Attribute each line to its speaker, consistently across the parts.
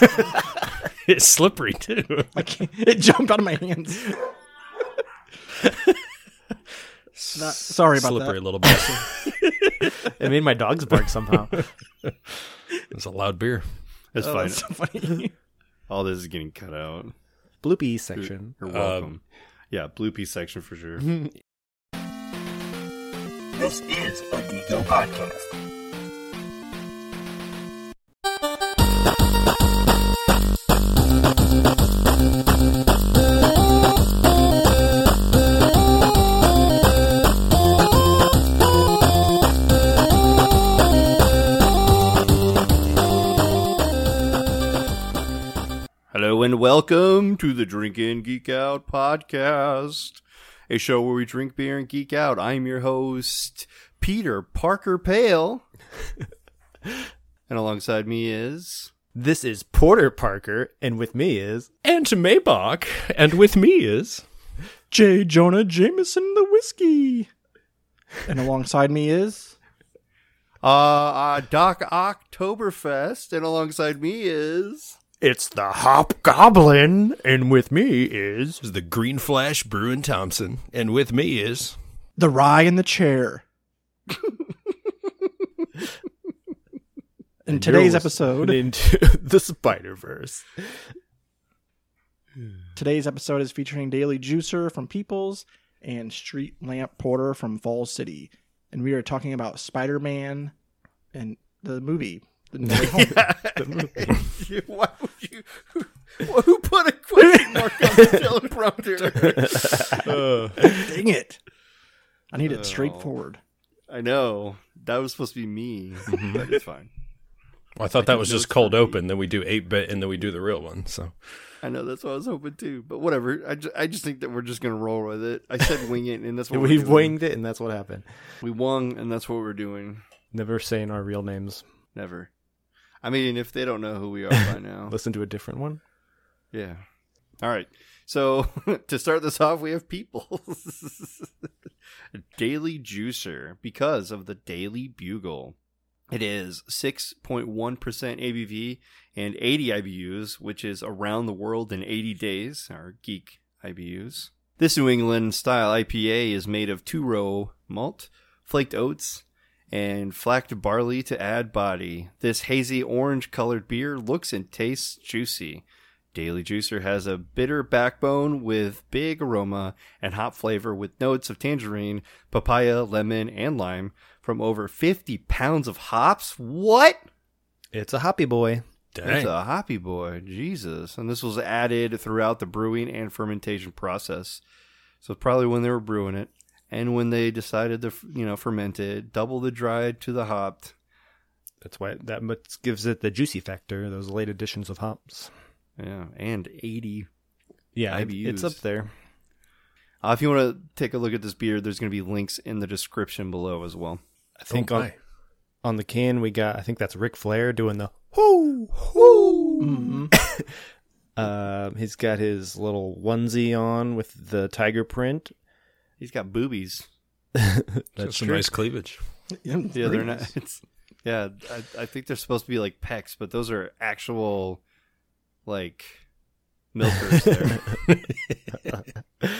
Speaker 1: It's slippery too.
Speaker 2: I can't, it jumped out of my hands. Not, sorry about
Speaker 1: slippery
Speaker 2: that.
Speaker 1: little bastard.
Speaker 3: It made my dogs bark somehow.
Speaker 1: It's a loud beer.
Speaker 4: That's
Speaker 2: Oh,
Speaker 4: fine.
Speaker 2: that's so funny.
Speaker 4: All this is getting cut out.
Speaker 3: Bloopy section.
Speaker 4: You're welcome. Um, yeah, bloopy section for sure.
Speaker 5: This is a Geeko podcast.
Speaker 4: And welcome to the Drink and Geek Out podcast, a show where we drink beer and geek out. I'm your host, Peter Parker Pale. and alongside me is.
Speaker 3: This is Porter Parker, and with me is
Speaker 1: And Maybach, and with me is
Speaker 2: J. Jonah Jameson, the whiskey. And alongside me is
Speaker 4: Uh, uh, Doc Oktoberfest, and alongside me is.
Speaker 3: It's the Hop Goblin, and with me is
Speaker 1: is the Green Flash Bruin Thompson, and with me is
Speaker 2: the rye in the chair. In today's
Speaker 3: You're
Speaker 2: episode,
Speaker 3: into the Spider Verse.
Speaker 2: today's episode is featuring Daily Juicer from Peoples and Street Lamp Porter from Falls City, and we are talking about Spider-Man and the movie. The No Way Home.
Speaker 4: Why would you. Who, who put a question mark on the teleprompter? Uh.
Speaker 2: Dang it! I need it
Speaker 4: Oh.
Speaker 2: straightforward.
Speaker 4: I know. That was supposed to be me. Mm-hmm. But it's fine.
Speaker 1: Well, I thought that was just cold
Speaker 4: for me.
Speaker 1: open. Then we do eight bit, and then we do the real one. So
Speaker 4: I know that's what I was hoping too, but whatever. I just, I just think that we're just gonna roll with it. I said wing it, and that's what
Speaker 3: We
Speaker 4: we're doing.
Speaker 3: winged it, and that's what happened.
Speaker 4: We wung, and that's what we're doing.
Speaker 3: Never saying our real names.
Speaker 4: Never. I mean, if they don't know who we are by now,
Speaker 3: Listen to a different one.
Speaker 4: yeah. All right. So to start this off, we have people. Daily Juicer because of the Daily Bugle. It is 6.1% ABV and 80 IBUs, which is around the world in 80 days, our geek IBUs. This New England style IPA is made of two row malt, flaked oats, and flaked barley to add body. This hazy orange colored beer looks and tastes juicy. Daily Juicer has a bitter backbone with big aroma and hop flavor with notes of tangerine, papaya, lemon, and lime from over 50 pounds of hops. What?
Speaker 3: It's a hoppy boy.
Speaker 4: That's a hoppy boy. Jesus. And this was added throughout the brewing and fermentation process. So probably when they were brewing it and when they decided to, you know, ferment it, double the dried to the hopped.
Speaker 3: That's why that much gives it the juicy factor. Those late additions of hops.
Speaker 4: Yeah, and 80
Speaker 3: Yeah, it-
Speaker 4: IBUs.
Speaker 3: it's up there.
Speaker 4: Uh, if you want to take a look at this beer, there's going to be links in the description below as well.
Speaker 3: I think
Speaker 1: Oh,
Speaker 3: on, on the can we got. I think that's Ric Flair doing the whoo whoo.
Speaker 2: Mhm.
Speaker 3: Um, he's got his little onesie on with the tiger print.
Speaker 4: He's got boobies.
Speaker 1: That's some nice cleavage.
Speaker 4: Yeah, they're not. It's, yeah, I, I think they're supposed to be like pecs, but those are actual, like, milkers there.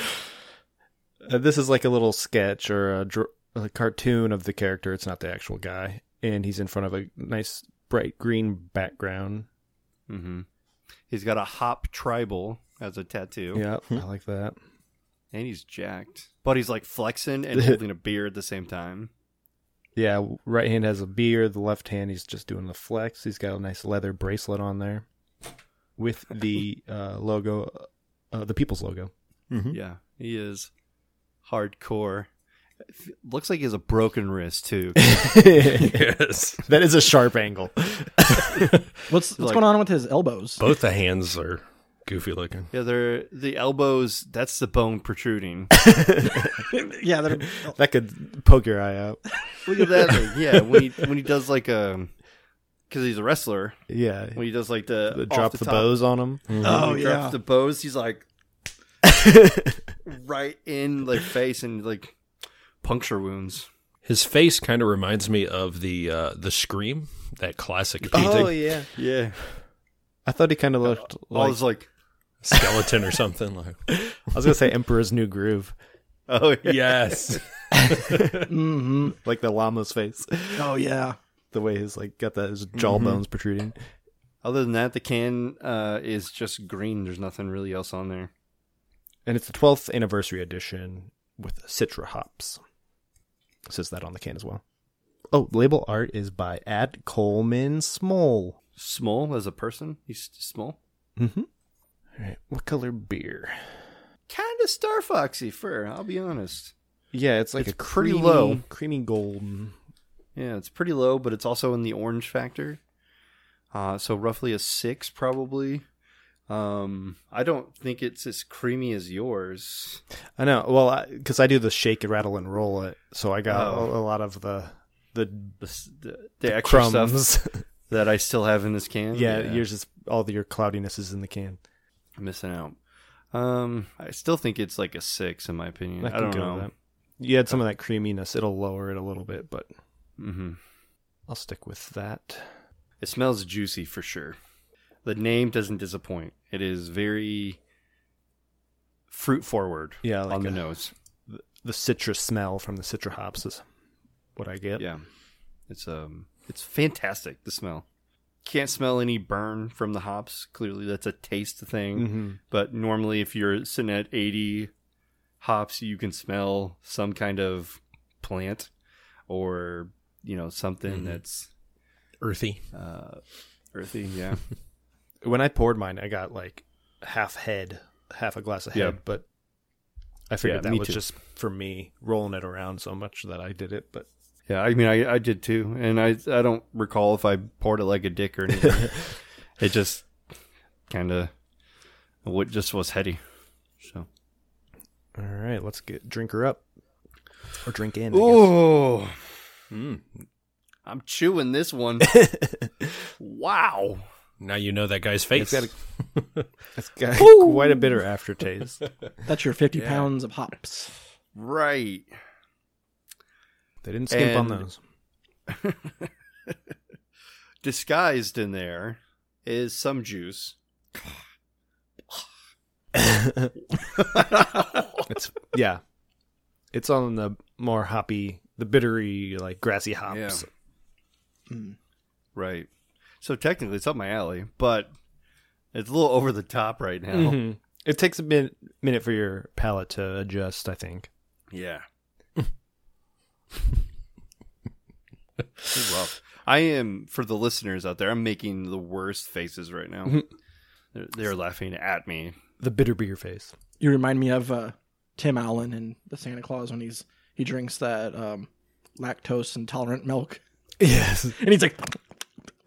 Speaker 3: Uh, this is like a little sketch or a, dr- a cartoon of the character. It's not the actual guy, and he's in front of a nice bright green background.
Speaker 4: hmm He's got a hop tribal as a tattoo.
Speaker 3: Yeah, I like that.
Speaker 4: And he's jacked. But he's like flexing and holding a beer at the same time.
Speaker 3: Yeah, right hand has a beer. The left hand, he's just doing the flex. He's got a nice leather bracelet on there with the uh, logo, uh, the People's logo.
Speaker 4: Yeah, he is hardcore. Looks like he has a broken wrist too.
Speaker 1: yes,
Speaker 3: That is a sharp angle.
Speaker 2: What's what's
Speaker 4: like-
Speaker 2: going on with his elbows?
Speaker 1: both the hands are goofy looking.
Speaker 4: yeah, they're the elbows. That's the bone protruding.
Speaker 2: yeah, they're,
Speaker 3: That could poke your eye out.
Speaker 4: Look at that. like, yeah, when he when he does like a because he's a wrestler.
Speaker 3: Yeah,
Speaker 4: When he does like the,
Speaker 3: the drop
Speaker 4: the,
Speaker 3: the, bows on him.
Speaker 2: oh
Speaker 4: when he
Speaker 2: yeah.
Speaker 4: drops the bows. He's like right in like face and like puncture wounds.
Speaker 1: His face kind of reminds me of the uh, the Scream, that classic painting.
Speaker 3: Oh yeah,
Speaker 4: Yeah,
Speaker 3: I thought he kind of looked
Speaker 4: I
Speaker 3: like
Speaker 4: was like,
Speaker 1: Skeleton or something like.
Speaker 3: I was gonna say Emperor's New Groove,
Speaker 4: oh yeah.
Speaker 1: Yes.
Speaker 2: hmm
Speaker 3: like the llama's face,
Speaker 2: Oh yeah.
Speaker 3: the way his like got that his jawbones protruding.
Speaker 4: Other than that, the can uh, is just green. There's nothing really else on there.
Speaker 3: And it's the 12th anniversary edition with Citra hops. It says that on the can as well. Oh, label art is by Ad Coleman Small.
Speaker 4: Small as a person. He's small.
Speaker 3: Mm-hmm. All right, what color beer?
Speaker 4: Kind of Star Foxy fur. I'll be honest.
Speaker 3: Yeah, it's like
Speaker 4: It's
Speaker 3: a
Speaker 4: pretty
Speaker 3: creamy,
Speaker 4: low.
Speaker 3: creamy golden.
Speaker 4: Yeah, it's pretty low, but it's also in the orange factor. Uh, so roughly a six, probably. Um, I don't think it's as creamy as yours.
Speaker 3: I know. Well, because I, do the shake and rattle and roll it, so I got
Speaker 4: Oh.
Speaker 3: a, a lot of the the,
Speaker 4: The the, the extra stuff
Speaker 3: crumbs.
Speaker 4: that I still have in this can.
Speaker 3: yeah, yours is all the, your cloudiness is in the can.
Speaker 4: Missing out. Um, I still think it's like a six in my opinion. I,
Speaker 3: can
Speaker 4: don't know.
Speaker 3: that. You had some of that creaminess. It'll lower it a little bit, but
Speaker 4: mm-hmm.
Speaker 3: I'll stick with that.
Speaker 4: It smells juicy for sure. The name doesn't disappoint. It is very fruit forward.
Speaker 3: Yeah, like
Speaker 4: on the
Speaker 3: a-
Speaker 4: nose.
Speaker 3: The citrus smell from the citra hops is what I get.
Speaker 4: Yeah, it's um, it's fantastic. The smell. Can't smell any burn from the hops. Clearly, that's a taste thing.
Speaker 3: Mm-hmm.
Speaker 4: But normally, if you're sitting at 80 hops, you can smell some kind of plant or you know something
Speaker 1: Mhm.
Speaker 4: that's
Speaker 1: Earthy.
Speaker 4: uh, earthy. Yeah.
Speaker 3: When I poured mine, I got like half head, half a glass of head,
Speaker 4: Yeah.
Speaker 3: but I figured
Speaker 4: Yeah,
Speaker 3: that was
Speaker 4: too.
Speaker 3: just for me rolling it around so much that I did it. But
Speaker 4: Yeah, I mean, I, I did too, and I I don't recall if I poured it like a dick or anything. it just kind of what just was heady. So
Speaker 3: all right, let's get drink her up or drink in. I
Speaker 4: oh,
Speaker 1: Mm.
Speaker 4: I'm chewing this one. wow.
Speaker 1: Now you know that guy's face.
Speaker 3: It's got, a, it's got quite a bitter aftertaste.
Speaker 2: That's your 50
Speaker 1: Yeah.
Speaker 2: pounds of hops.
Speaker 4: Right.
Speaker 3: They didn't skimp on those.
Speaker 4: Disguised in there is some juice.
Speaker 3: It's yeah, it's on the more hoppy, the bittery, like grassy hops.
Speaker 2: Mm.
Speaker 4: Right. So technically, it's up my alley, but it's a little over the top right now.
Speaker 3: Mhm. It takes a minute, minute for your palate to adjust. I think.
Speaker 4: Yeah. It's rough. I am for the listeners out there. I'm making the worst faces right now.
Speaker 3: Mhm.
Speaker 4: they're, they're laughing at me.
Speaker 3: The bitter beer face.
Speaker 2: You remind me of uh, Tim Allen in the Santa Clause when he's he drinks that um, lactose intolerant milk,
Speaker 3: Yes.
Speaker 2: and he's like,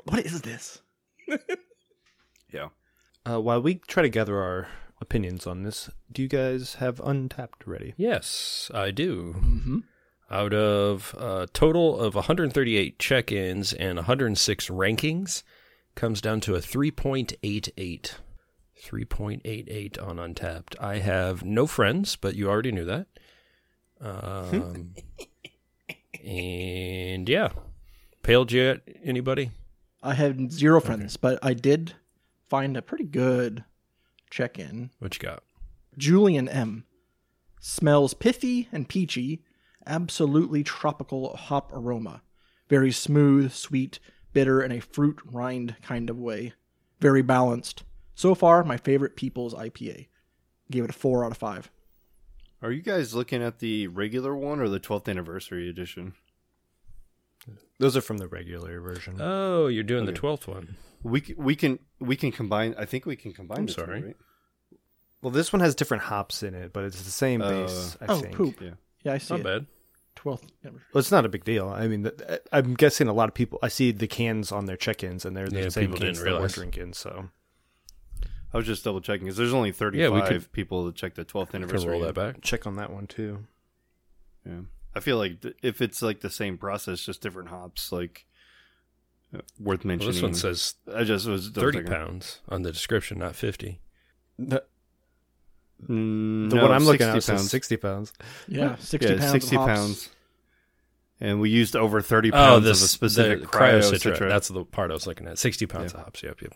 Speaker 2: "What is this?"
Speaker 4: Yeah.
Speaker 3: Uh, while we try to gather our opinions on this, do you guys have Untappd ready?
Speaker 1: Yes, I do.
Speaker 2: Mm-hmm.
Speaker 1: Out of a total of 138 check ins and 106 rankings, comes down to a 3.88. 3.88 on Untappd. I have no friends, but you already knew that. Um, and yeah. Pale Jet, anybody?
Speaker 2: I had zero friends, but I did find a pretty good check-in.
Speaker 1: What you got?
Speaker 2: Julian M. Smells pithy and peachy, absolutely tropical hop aroma. Very smooth, sweet, bitter, in a fruit rind kind of way. Very balanced. So far, my favorite People's IPA. Gave it a 4 out of 5.
Speaker 4: Are you guys looking at the regular one or the 12th anniversary edition?
Speaker 3: Those are from the regular version.
Speaker 1: Oh, you're doing the 12th one.
Speaker 4: We c- we can we can combine. I think we can combine.
Speaker 1: I'm
Speaker 4: the two,
Speaker 1: sorry.
Speaker 4: right?
Speaker 3: well, this one has different hops in it, but it's the same
Speaker 4: Uh,
Speaker 3: base. I
Speaker 2: oh,
Speaker 3: think.
Speaker 2: poop.
Speaker 4: Yeah.
Speaker 2: Yeah, I see
Speaker 1: Not
Speaker 2: it.
Speaker 1: bad.
Speaker 2: 12th anniversary.
Speaker 3: Well, it's not a big deal. I mean, I'm guessing a lot of people. I see the cans on their check-ins, and they're the
Speaker 1: yeah,
Speaker 3: same
Speaker 1: people
Speaker 3: cans that we're drinking. So
Speaker 4: I was just double checking because there's only 35
Speaker 1: Yeah, could-
Speaker 4: people to check the 12th anniversary.
Speaker 1: roll that back.
Speaker 3: check on that one too.
Speaker 4: Yeah. I feel like th- if it's like the same process, just different hops, like uh, worth
Speaker 1: Well,
Speaker 4: mentioning.
Speaker 1: this one says
Speaker 4: I just was
Speaker 1: 30
Speaker 4: checking.
Speaker 1: pounds on the description, not 50.
Speaker 3: The,
Speaker 4: Mm,
Speaker 3: the
Speaker 4: no,
Speaker 3: one I'm looking at
Speaker 4: 60
Speaker 3: says
Speaker 4: pounds.
Speaker 3: 60 pounds.
Speaker 2: Yeah, 60
Speaker 4: yeah,
Speaker 2: pounds
Speaker 4: 60
Speaker 2: of hops.
Speaker 4: pounds. And we used over 30
Speaker 1: Oh,
Speaker 4: pounds
Speaker 1: this
Speaker 4: of a specific
Speaker 1: the
Speaker 4: cryo
Speaker 1: cryo citra.
Speaker 4: citra.
Speaker 1: That's the part I was looking at. 60 pounds
Speaker 4: Yeah.
Speaker 1: of hops. Yep, yep.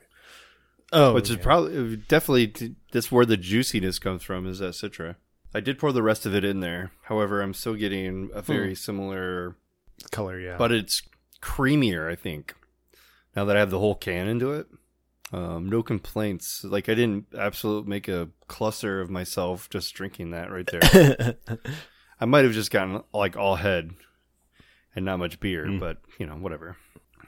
Speaker 3: Oh,
Speaker 4: which is probably definitely that's where the juiciness comes from is that citra. I did pour the rest of it in there. However, I'm still getting a very similar,
Speaker 3: color. Yeah,
Speaker 4: but it's creamier. I think now that I have the whole can into it. Um, no complaints. Like I didn't absolutely make a cluster of myself just drinking that right there. I might have just gotten like all head and not much beer, but you know whatever.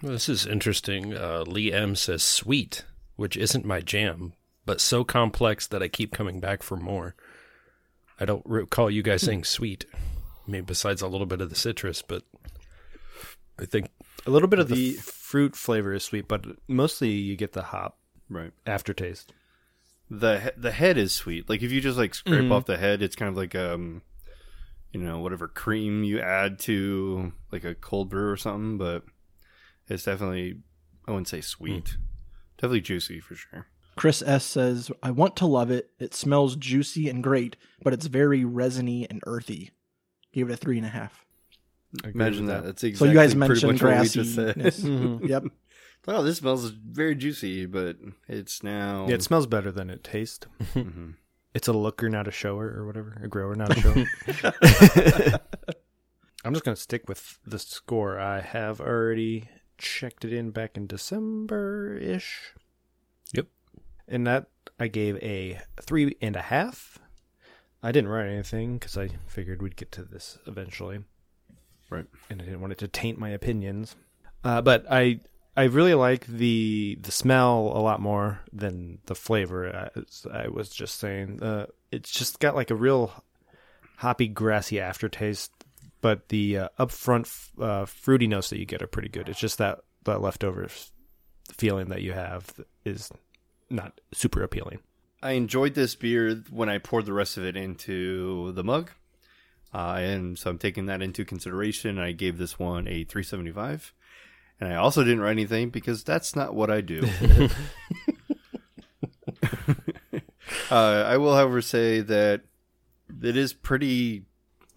Speaker 1: Well, this is interesting. Uh, Lee M says sweet, which isn't my jam, but so complex that I keep coming back for more. I don't recall you guys saying sweet. I mean, besides a little bit of the citrus, but I think
Speaker 3: a little bit of the f- fruit flavor is sweet, but mostly you get the hop
Speaker 4: Right.
Speaker 3: aftertaste.
Speaker 4: the the head is sweet. Like if you just like scrape off the head, it's kind of like um, you know, whatever cream you add to like a cold brew or something. But it's definitely I wouldn't say sweet, definitely juicy for sure.
Speaker 2: Chris S says, I want to love it. It smells juicy and great, but it's very resiny and earthy. Gave it a three and a half.
Speaker 3: I
Speaker 4: Imagine
Speaker 3: with
Speaker 4: that. That's exactly.
Speaker 2: So you guys mentioned
Speaker 4: much what we just said.
Speaker 2: grassiness.
Speaker 3: Mhm.
Speaker 2: Yep.
Speaker 4: oh, this smells very juicy, but it's now.
Speaker 3: Yeah, it smells better than it tastes.
Speaker 4: Mhm.
Speaker 3: It's a looker, not a shower, or whatever. A grower, not a shower. I'm just gonna stick with the score. I have already checked it in back in December ish.
Speaker 1: Yep.
Speaker 3: And that I gave a three and a half. I didn't write anything because I figured we'd get to this eventually.
Speaker 4: Right.
Speaker 3: and I didn't want it to taint my opinions. Uh, but I I really like the the smell a lot more than the flavor. As I was just saying, uh, it's just got like a real hoppy, grassy aftertaste. But the uh, upfront uh, fruity notes that you get are pretty good. It's just that that leftover feeling that you have is not super appealing.
Speaker 4: I enjoyed this beer when I poured the rest of it into the mug. Uh, and so I'm taking that into consideration. I gave this one a 375. And I also didn't write anything because that's not what I do. uh, I will, however, say that it is pretty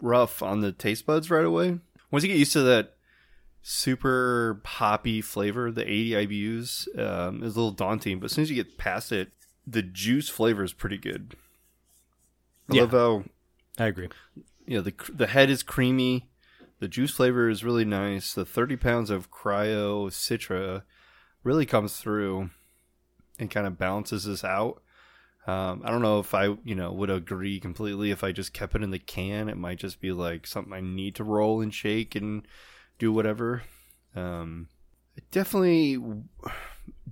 Speaker 4: rough on the taste buds right away. Once you get used to that super hoppy flavor, the 80 IBUs um, is a little daunting. But as soon as you get past it, the juice flavor is pretty good. I
Speaker 3: Yeah.
Speaker 4: love how
Speaker 3: I agree.
Speaker 4: You know the the head is creamy, the juice flavor is really nice. The 30 pounds of cryo citra really comes through and kind of balances this out. Um, I don't know if I you know would agree completely if I just kept it in the can. It might just be like something I need to roll and shake and do whatever. Um, definitely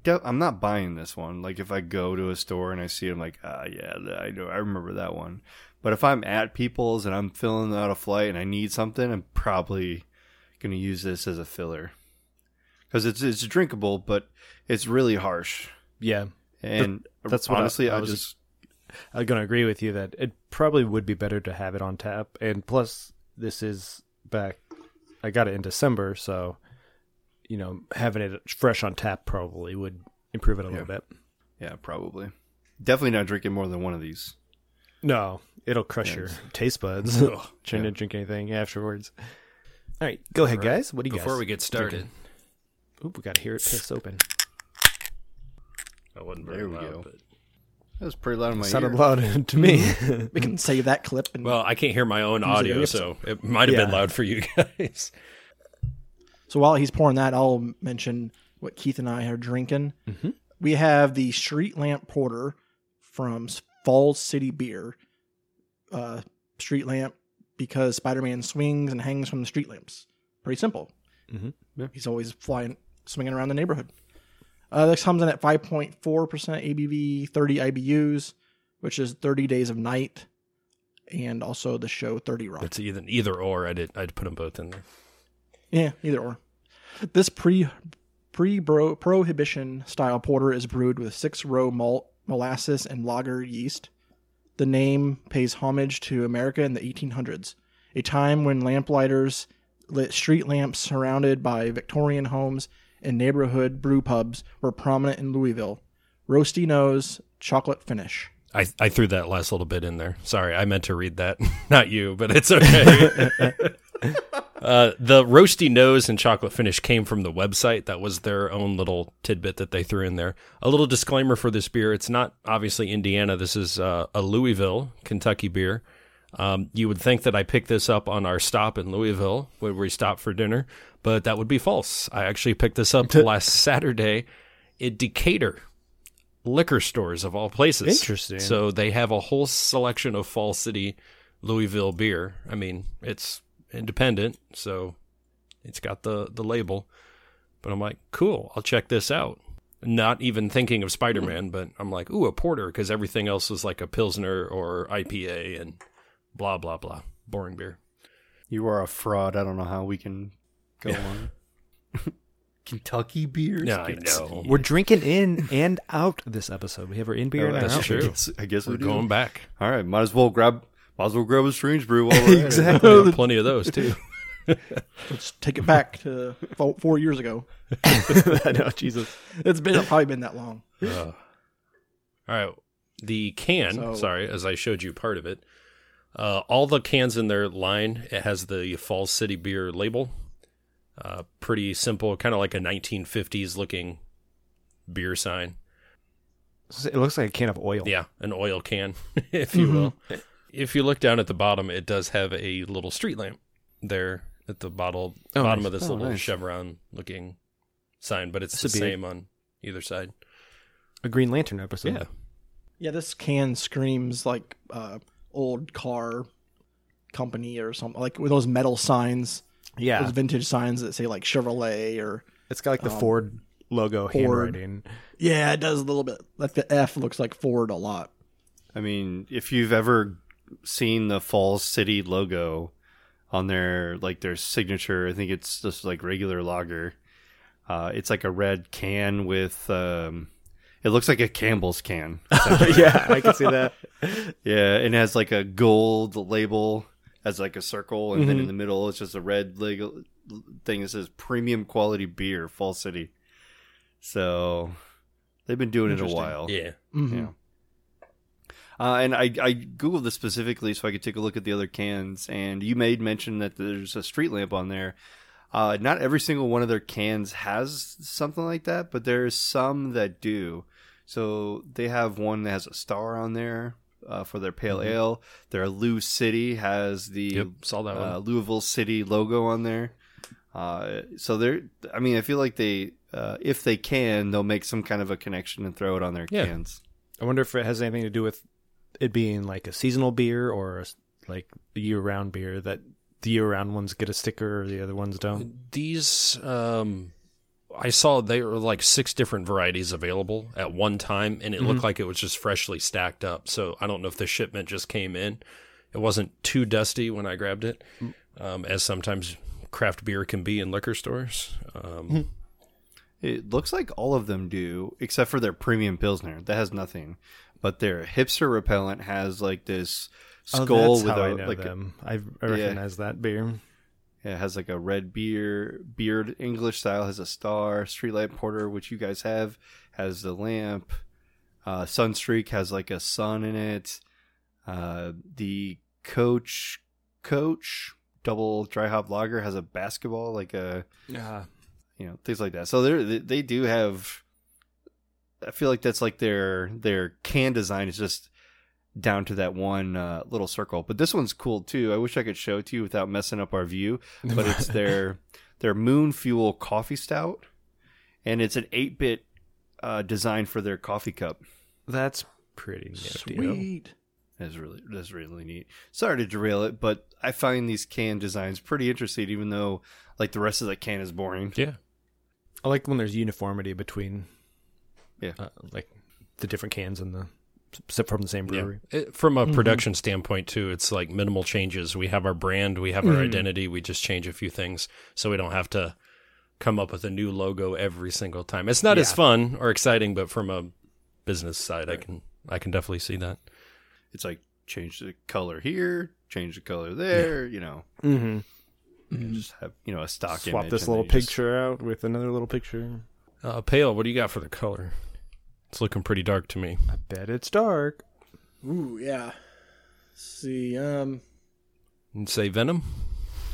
Speaker 4: de- I'm not buying this one. Like if I go to a store and I see it, I'm like, ah, yeah, I know, I remember that one. But if I'm at People's and I'm filling out a flight and I need something, I'm probably gonna use this as a filler because it's it's drinkable, but it's really harsh.
Speaker 3: Yeah,
Speaker 4: And
Speaker 3: that's what I-
Speaker 4: honestly,
Speaker 3: I
Speaker 4: I,
Speaker 3: was-
Speaker 4: just
Speaker 3: I'm gonna agree with you that it probably would be better to have it on tap. And plus, this is back. I got it in December, so you know having it fresh on tap probably would improve it a little bit.
Speaker 4: yeah, probably definitely not drinking more than one of these.
Speaker 3: No, it'll crush your taste buds. Trying to drink anything afterwards. All right, go ahead, guys. What do you
Speaker 1: before
Speaker 3: guys?
Speaker 1: we get started,
Speaker 3: Oop, we got to hear it piss open.
Speaker 1: I wasn't very
Speaker 4: There we
Speaker 1: loud,
Speaker 4: go.
Speaker 1: but-
Speaker 4: That was pretty loud in my
Speaker 3: Sounded
Speaker 4: ear.
Speaker 3: loud to me.
Speaker 2: We can save that clip. And
Speaker 1: Well, I can't hear my own
Speaker 2: Use it
Speaker 1: audio, so it might have been loud for you guys.
Speaker 2: So while he's pouring that, I'll mention what Keith and I are drinking.
Speaker 3: Mhm.
Speaker 2: We have the Street Lamp Porter from Falls City Beer. Uh, street lamp because Spider-Man swings and hangs from the street lamps. Pretty simple.
Speaker 3: Mhm.
Speaker 4: Yeah.
Speaker 2: He's always flying, swinging around the neighborhood. Uh, this comes in at 5.4% ABV, 30 IBUs, which is 30 Days of Night, and also the show 30 Rock.
Speaker 1: It's either either or. I did. I'd put them both in there.
Speaker 2: Yeah, either or. This pre pre prohibition style porter is brewed with six row malt, molasses, and lager yeast. The name pays homage to America in the 1800s, a time when lamplighters lit street lamps surrounded by Victorian homes and neighborhood brew pubs were prominent in Louisville. Roasty nose, chocolate finish.
Speaker 1: I I threw that last little bit in there. Sorry, I meant to read that, not you, but it's okay. Uh, the roasty nose and chocolate finish came from the website. That was their own little tidbit that they threw in there. A little disclaimer for this beer: it's not obviously Indiana. This is uh, a Louisville, Kentucky beer. Um, you would think that I picked this up on our stop in Louisville, where we stopped for dinner, but that would be false. I actually picked this up last Saturday at Decatur liquor stores of all places.
Speaker 3: Interesting.
Speaker 1: So they have a whole selection of Fall City Louisville beer. I mean, it's independent, so it's got the the label. But I'm like, cool, I'll check this out. Not even thinking of Spider Man, but I'm like, ooh, a porter, because everything else was like a Pilsner or IPA and blah, blah, blah. Boring beer.
Speaker 4: You are a fraud. I don't know how we can go on. Kentucky beers.
Speaker 1: Yeah, I know.
Speaker 3: We're drinking in and out this episode. We have our in beer
Speaker 4: Oh,
Speaker 3: and our
Speaker 1: that's true.
Speaker 4: I guess, I guess
Speaker 1: We're
Speaker 4: we do.
Speaker 1: going back.
Speaker 4: All right, might as well grab. Might as well grab a strange brew while we're at it.
Speaker 3: Exactly.
Speaker 1: Plenty of those too.
Speaker 2: Let's take it back to four, four years ago.
Speaker 3: I know, Jesus.
Speaker 2: It's been probably been that long.
Speaker 1: Uh, all right. The can,
Speaker 2: So-
Speaker 1: sorry, as I showed you part of it, uh, all the cans in their line, it has the Falls City beer label. Uh, pretty simple, kind of like a 1950s looking beer sign.
Speaker 3: It looks like a can of oil.
Speaker 1: Yeah, an oil can, if you will. If you look down at the bottom, it does have a little street lamp there at the bottle,
Speaker 3: Oh,
Speaker 1: bottom
Speaker 3: nice.
Speaker 1: of this
Speaker 4: Oh,
Speaker 1: little
Speaker 4: nice.
Speaker 1: chevron looking sign, but it's
Speaker 3: It's
Speaker 1: the same on either side.
Speaker 3: A Green Lantern episode.
Speaker 1: Yeah.
Speaker 2: Yeah, this can screams like uh, old car company or something, like with those metal signs,
Speaker 3: Yeah.
Speaker 2: those vintage signs that say like Chevrolet or
Speaker 3: It's got like the
Speaker 2: Um,
Speaker 3: Ford logo
Speaker 2: Ford.
Speaker 3: handwriting.
Speaker 2: yeah, it does a little bit. Like the F looks like Ford a lot.
Speaker 4: I mean, if you've ever seen the Falls City logo on their like their signature, I think it's just like regular lager. Uh, it's like a red can with. Um, it looks like a Campbell's can.
Speaker 3: yeah, I can see that.
Speaker 4: yeah, and it has like a gold label as like a circle, and then
Speaker 3: Mhm.
Speaker 4: in the middle it's just a red legal thing that says "Premium Quality Beer, Fall City." So they've been doing it a while.
Speaker 1: Yeah.
Speaker 2: Mhm.
Speaker 4: Yeah. Uh, and I, I googled this specifically so I could take a look at the other cans. And you made mention that there's a street lamp on there. Uh, not every single one of their cans has something like that, but there's some that do. So they have one that has a star on there uh, for their pale ale. Their Lou City has the
Speaker 1: Yep. Saw that one.
Speaker 4: uh, Louisville City logo on there. Uh, so they're, I mean, I feel like they, uh, if they can, they'll make some kind of a connection and throw it on their
Speaker 1: Yeah.
Speaker 4: cans.
Speaker 3: I wonder if it has anything to do with it being like a seasonal beer or a s- like a year-round beer that the year-round ones get a sticker or the other ones don't.
Speaker 1: These, um, I saw there were like six different varieties available at one time, and it looked like it was just freshly stacked up. So I don't know if the shipment just came in. It wasn't too dusty when I grabbed it, um, as sometimes craft beer can be in liquor stores. Um,
Speaker 4: It looks like all of them do, except for their premium pilsner. That has nothing. But their hipster repellent has like this skull
Speaker 3: oh,
Speaker 4: with a like
Speaker 3: them. I, I recognize that beer.
Speaker 4: yeah, it has like a red beer beard English style has a star. Streetlight Porter, which you guys have, has the lamp. Uh, Sunstreak has like a sun in it. Uh, the Coach Coach double dry hop lager has a basketball like a
Speaker 3: Yeah.
Speaker 4: you know things like that so they, they do have i feel like that's like their their can design is just down to that one uh, little circle but this one's cool too i wish i could show it to you without messing up our view but it's their their moon fuel coffee stout and it's an 8-bit uh, design for their coffee cup
Speaker 3: That's pretty nifty.
Speaker 2: Sweet.
Speaker 4: that's really that's really neat sorry to derail it but i find these can designs pretty interesting even though like the rest of the can is boring
Speaker 1: yeah.
Speaker 3: I like when there's uniformity between,
Speaker 4: Yeah.
Speaker 3: uh, like the different cans and the except from the same
Speaker 1: Yeah.
Speaker 3: brewery.
Speaker 1: It, from a production standpoint, too, it's like minimal changes. We have our brand, we have our identity, we just change a few things so we don't have to come up with a new logo every single time. It's not as fun or exciting, but from a business side, I can I can definitely see that.
Speaker 4: it's like change the color here, change the color there, you know,
Speaker 3: Mm-hmm.
Speaker 4: just have you know a stock
Speaker 3: Swap
Speaker 4: image
Speaker 3: this little
Speaker 4: then you just-
Speaker 3: picture out with another little picture.
Speaker 1: Uh, Pale, what do you got for the color? It's looking pretty dark to me.
Speaker 3: I bet it's dark.
Speaker 2: Ooh, yeah. Let's see, um,
Speaker 1: And say Venom?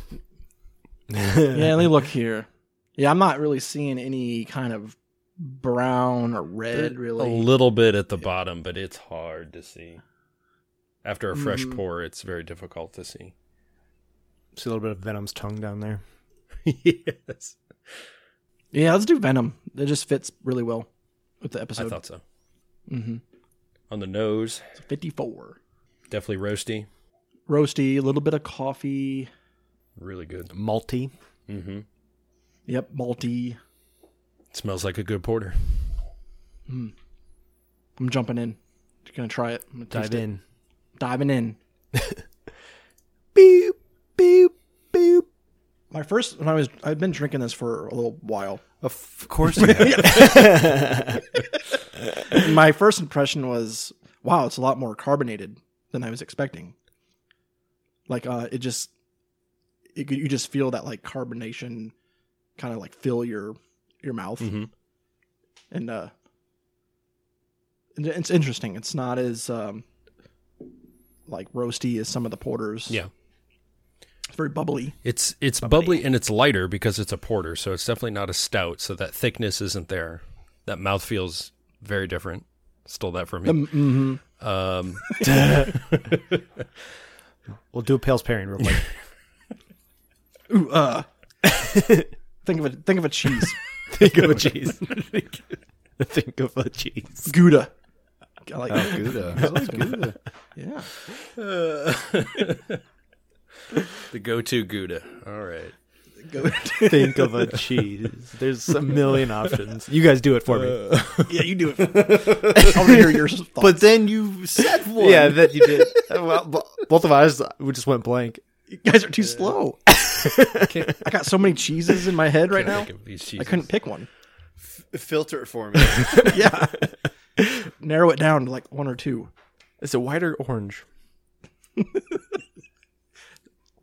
Speaker 2: yeah, let me look here. Yeah, I'm not really seeing any kind of brown or red. Really.
Speaker 1: A little bit at the bottom, but it's hard to see. After a fresh
Speaker 2: Mm.
Speaker 1: pour, it's very difficult to see.
Speaker 3: See a little bit of Venom's tongue down there.
Speaker 1: yes.
Speaker 2: yeah, let's do Venom. It just fits really well with the
Speaker 1: I thought so.
Speaker 2: mm-hmm.
Speaker 1: On the nose,
Speaker 2: 54.
Speaker 1: definitely roasty.
Speaker 2: Roasty, a little bit of coffee.
Speaker 1: Really good.
Speaker 3: Malty.
Speaker 1: Mm-hmm.
Speaker 2: Yep, malty.
Speaker 1: smells like a good porter.
Speaker 2: I'm jumping in. Just gonna try it. I'm gonna
Speaker 3: Dive
Speaker 2: taste it.
Speaker 3: in.
Speaker 2: Diving in.
Speaker 3: Beep, beep, beep.
Speaker 2: My first when I was I've been drinking this for a little while.
Speaker 4: Of course.
Speaker 2: My first impression was, wow, it's a lot more carbonated than I was expecting. Like uh it just it, you just feel that like carbonation kind of like fill your your mouth.
Speaker 1: Mhm.
Speaker 2: And uh it's interesting. It's not as um like roasty as some of the porters.
Speaker 1: Yeah.
Speaker 2: It's very bubbly.
Speaker 1: It's it's bubbly and it's lighter because it's a porter, so it's definitely not a stout. So that thickness isn't there. That mouth feels very different. Stole that from me.
Speaker 2: Um, mhm.
Speaker 1: Um,
Speaker 3: We'll do a Pale's pairing real quick.
Speaker 2: Ooh, uh. think of a think of a cheese.
Speaker 3: Think of a cheese. Think of a cheese.
Speaker 2: Gouda. I like
Speaker 4: Oh, Gouda. I like Gouda.
Speaker 2: Yeah.
Speaker 1: The go-to Gouda. All right.
Speaker 2: Gouda.
Speaker 3: Think of a cheese. There's a million options. You guys do it for me.
Speaker 2: Uh, yeah, you do it. I want to hear your thoughts.
Speaker 4: But then you said one.
Speaker 3: Yeah, that you did. well, both of us, we just went blank.
Speaker 2: you guys are too slow. I got so many cheeses in my head right now.
Speaker 1: Think of these
Speaker 2: I couldn't pick one.
Speaker 4: filter it for me.
Speaker 2: Yeah. Narrow it down to like one or two.
Speaker 3: Is it white or orange?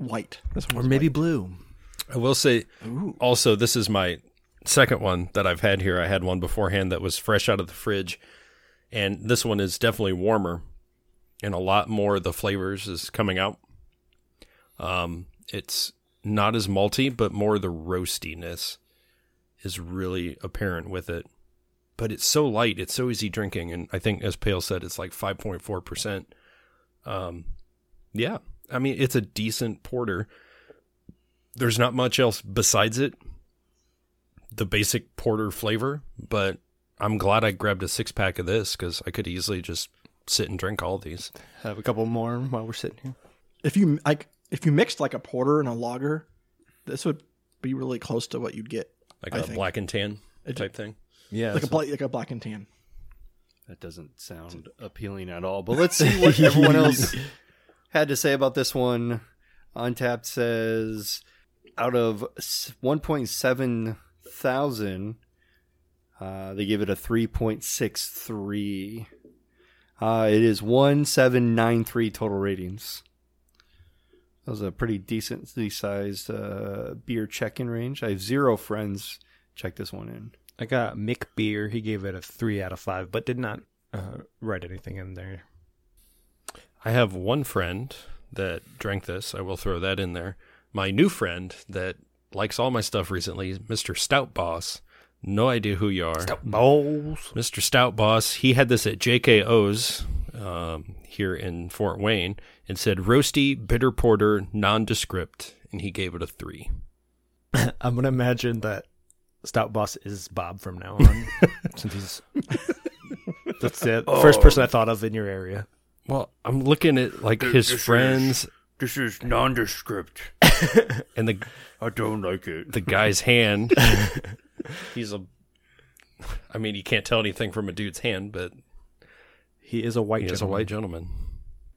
Speaker 2: White. This
Speaker 3: Or
Speaker 2: one's
Speaker 3: maybe blue?
Speaker 1: I will say
Speaker 2: Ooh.
Speaker 1: also this is my second one that I've had here. I had one beforehand that was fresh out of the fridge, and this one is definitely warmer, and a lot more of the flavors is coming out. Um, it's not as malty, but more the roastiness is really apparent with it. But it's so light, it's so easy drinking, and I think, as Pale said, it's like five point four percent. Um, yeah, I mean it's a decent porter there's not much else besides it the basic porter flavor but i'm glad i grabbed a six pack of this because i could easily just sit and drink all these
Speaker 3: Have a couple more while we're sitting here.
Speaker 2: If you like, if you mixed like a porter and a lager, this would be really close to what you'd get.
Speaker 1: like
Speaker 2: I
Speaker 1: a
Speaker 2: think.
Speaker 1: black and tan type thing
Speaker 3: Yeah.
Speaker 2: Like a bla- like a black and tan.
Speaker 4: That doesn't sound appealing at all. But let's see what everyone else had to say about this one. Untappd says out of 1.7 thousand, uh, they give it a 3.63. Uh, it is 1793 total ratings. That was a pretty decently sized uh, beer check in range. I have zero friends check this one in.
Speaker 3: I got Mick Beer. He gave it a three out of five, but did not uh, write anything in there.
Speaker 1: I have one friend that drank this i will throw that in there my new friend that likes all my stuff recently mr stout boss no idea who you are
Speaker 3: Balls.
Speaker 1: Mr. Stout Boss, he had this at JKO's um, here in Fort Wayne and said roasty, bitter porter, nondescript, and he gave it a three.
Speaker 3: I'm gonna imagine that Stout Boss is Bob from now on, since he's that's the first person I thought of in your area.
Speaker 1: Well, I'm looking at like his friends
Speaker 4: This is nondescript.
Speaker 1: and the
Speaker 4: I don't like it.
Speaker 1: the guy's hand. He's a. I mean, you can't tell anything from a dude's hand, but
Speaker 3: He is a white.
Speaker 1: he is a
Speaker 3: gentleman.
Speaker 1: white gentleman.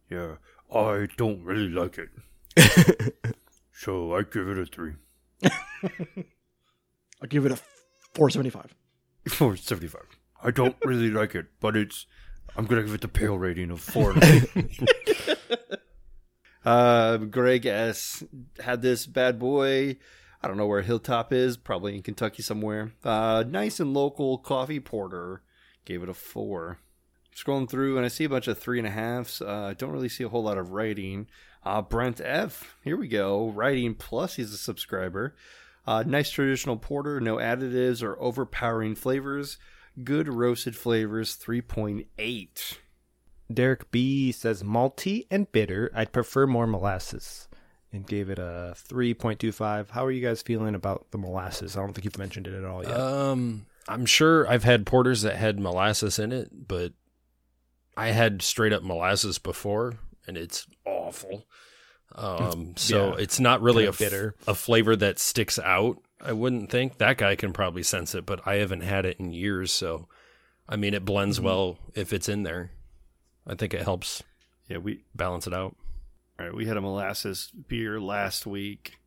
Speaker 4: Yeah, I don't really like it. so I give it a three.
Speaker 2: I'll give it a 475.
Speaker 4: Four seventy five. I don't really like it, but it's I'm gonna give it the pale rating of four. uh Greg S had this bad boy. I don't know where Hilltop is, probably in Kentucky somewhere. Uh nice and local coffee porter. Gave it a four. scrolling through and I see a bunch of three and a halves. Uh, I don't really see a whole lot of writing. Uh, Brent F. Here we go. Writing plus he's a subscriber. Uh, nice traditional porter, no additives or overpowering flavors. Good roasted flavors, 3.8.
Speaker 3: Derek B says malty and bitter. I'd prefer more molasses, and gave it a three point two five. How are you guys feeling about the molasses? I don't think you've mentioned it at all yet.
Speaker 1: Um, I'm sure I've had porters that had molasses in it, but I had straight up molasses before, and it's awful. Um, so
Speaker 3: Yeah.
Speaker 1: it's not really a
Speaker 3: bitter.
Speaker 1: bitter a flavor that sticks out. I wouldn't think that guy can probably sense it, but I haven't had it in years. So, I mean, it blends
Speaker 3: Mm-hmm.
Speaker 1: well if it's in there. I think it helps
Speaker 4: Yeah, we
Speaker 1: balance it out.
Speaker 4: all right, we had a molasses beer last week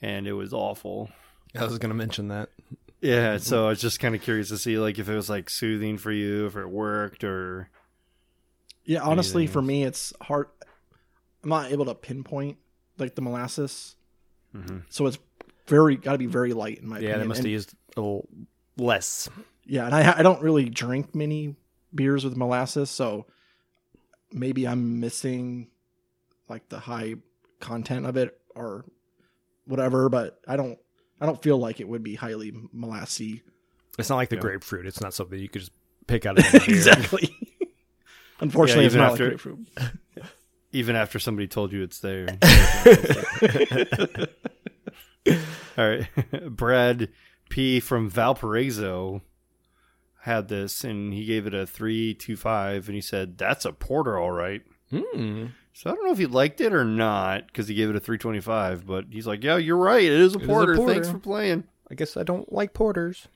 Speaker 4: and it was awful.
Speaker 3: I was going to mention that.
Speaker 4: Yeah, so I was just kind of curious to see like if it was like soothing for you, if it worked or
Speaker 2: Yeah, honestly,
Speaker 4: Anything
Speaker 2: for me, it's hard. I'm not able to pinpoint like the molasses,
Speaker 4: Mhm.
Speaker 2: so it's very got to be very light in my
Speaker 3: Yeah,
Speaker 2: opinion.
Speaker 3: they must have used a little less.
Speaker 2: Yeah, and I I don't really drink many beers with molasses, so maybe I'm missing like the high content of it or whatever. But I don't I don't feel like it would be highly molassy.
Speaker 3: It's not like the
Speaker 4: Yeah.
Speaker 3: grapefruit. It's not something you could just pick out of
Speaker 2: exactly. Unfortunately,
Speaker 4: Yeah,
Speaker 2: it's not
Speaker 4: after-
Speaker 2: like grapefruit.
Speaker 4: even after somebody told you it's there. All right. Brad P from Valparaiso had this and he gave it a 325 and he said that's a porter all right.
Speaker 3: Hmm.
Speaker 4: So I don't know if he liked it or not because he gave it a 325, but he's like, "Yeah, you're right. It is a
Speaker 3: is a
Speaker 4: porter.
Speaker 3: porter."
Speaker 4: Thanks for playing."
Speaker 3: I guess I don't like porters.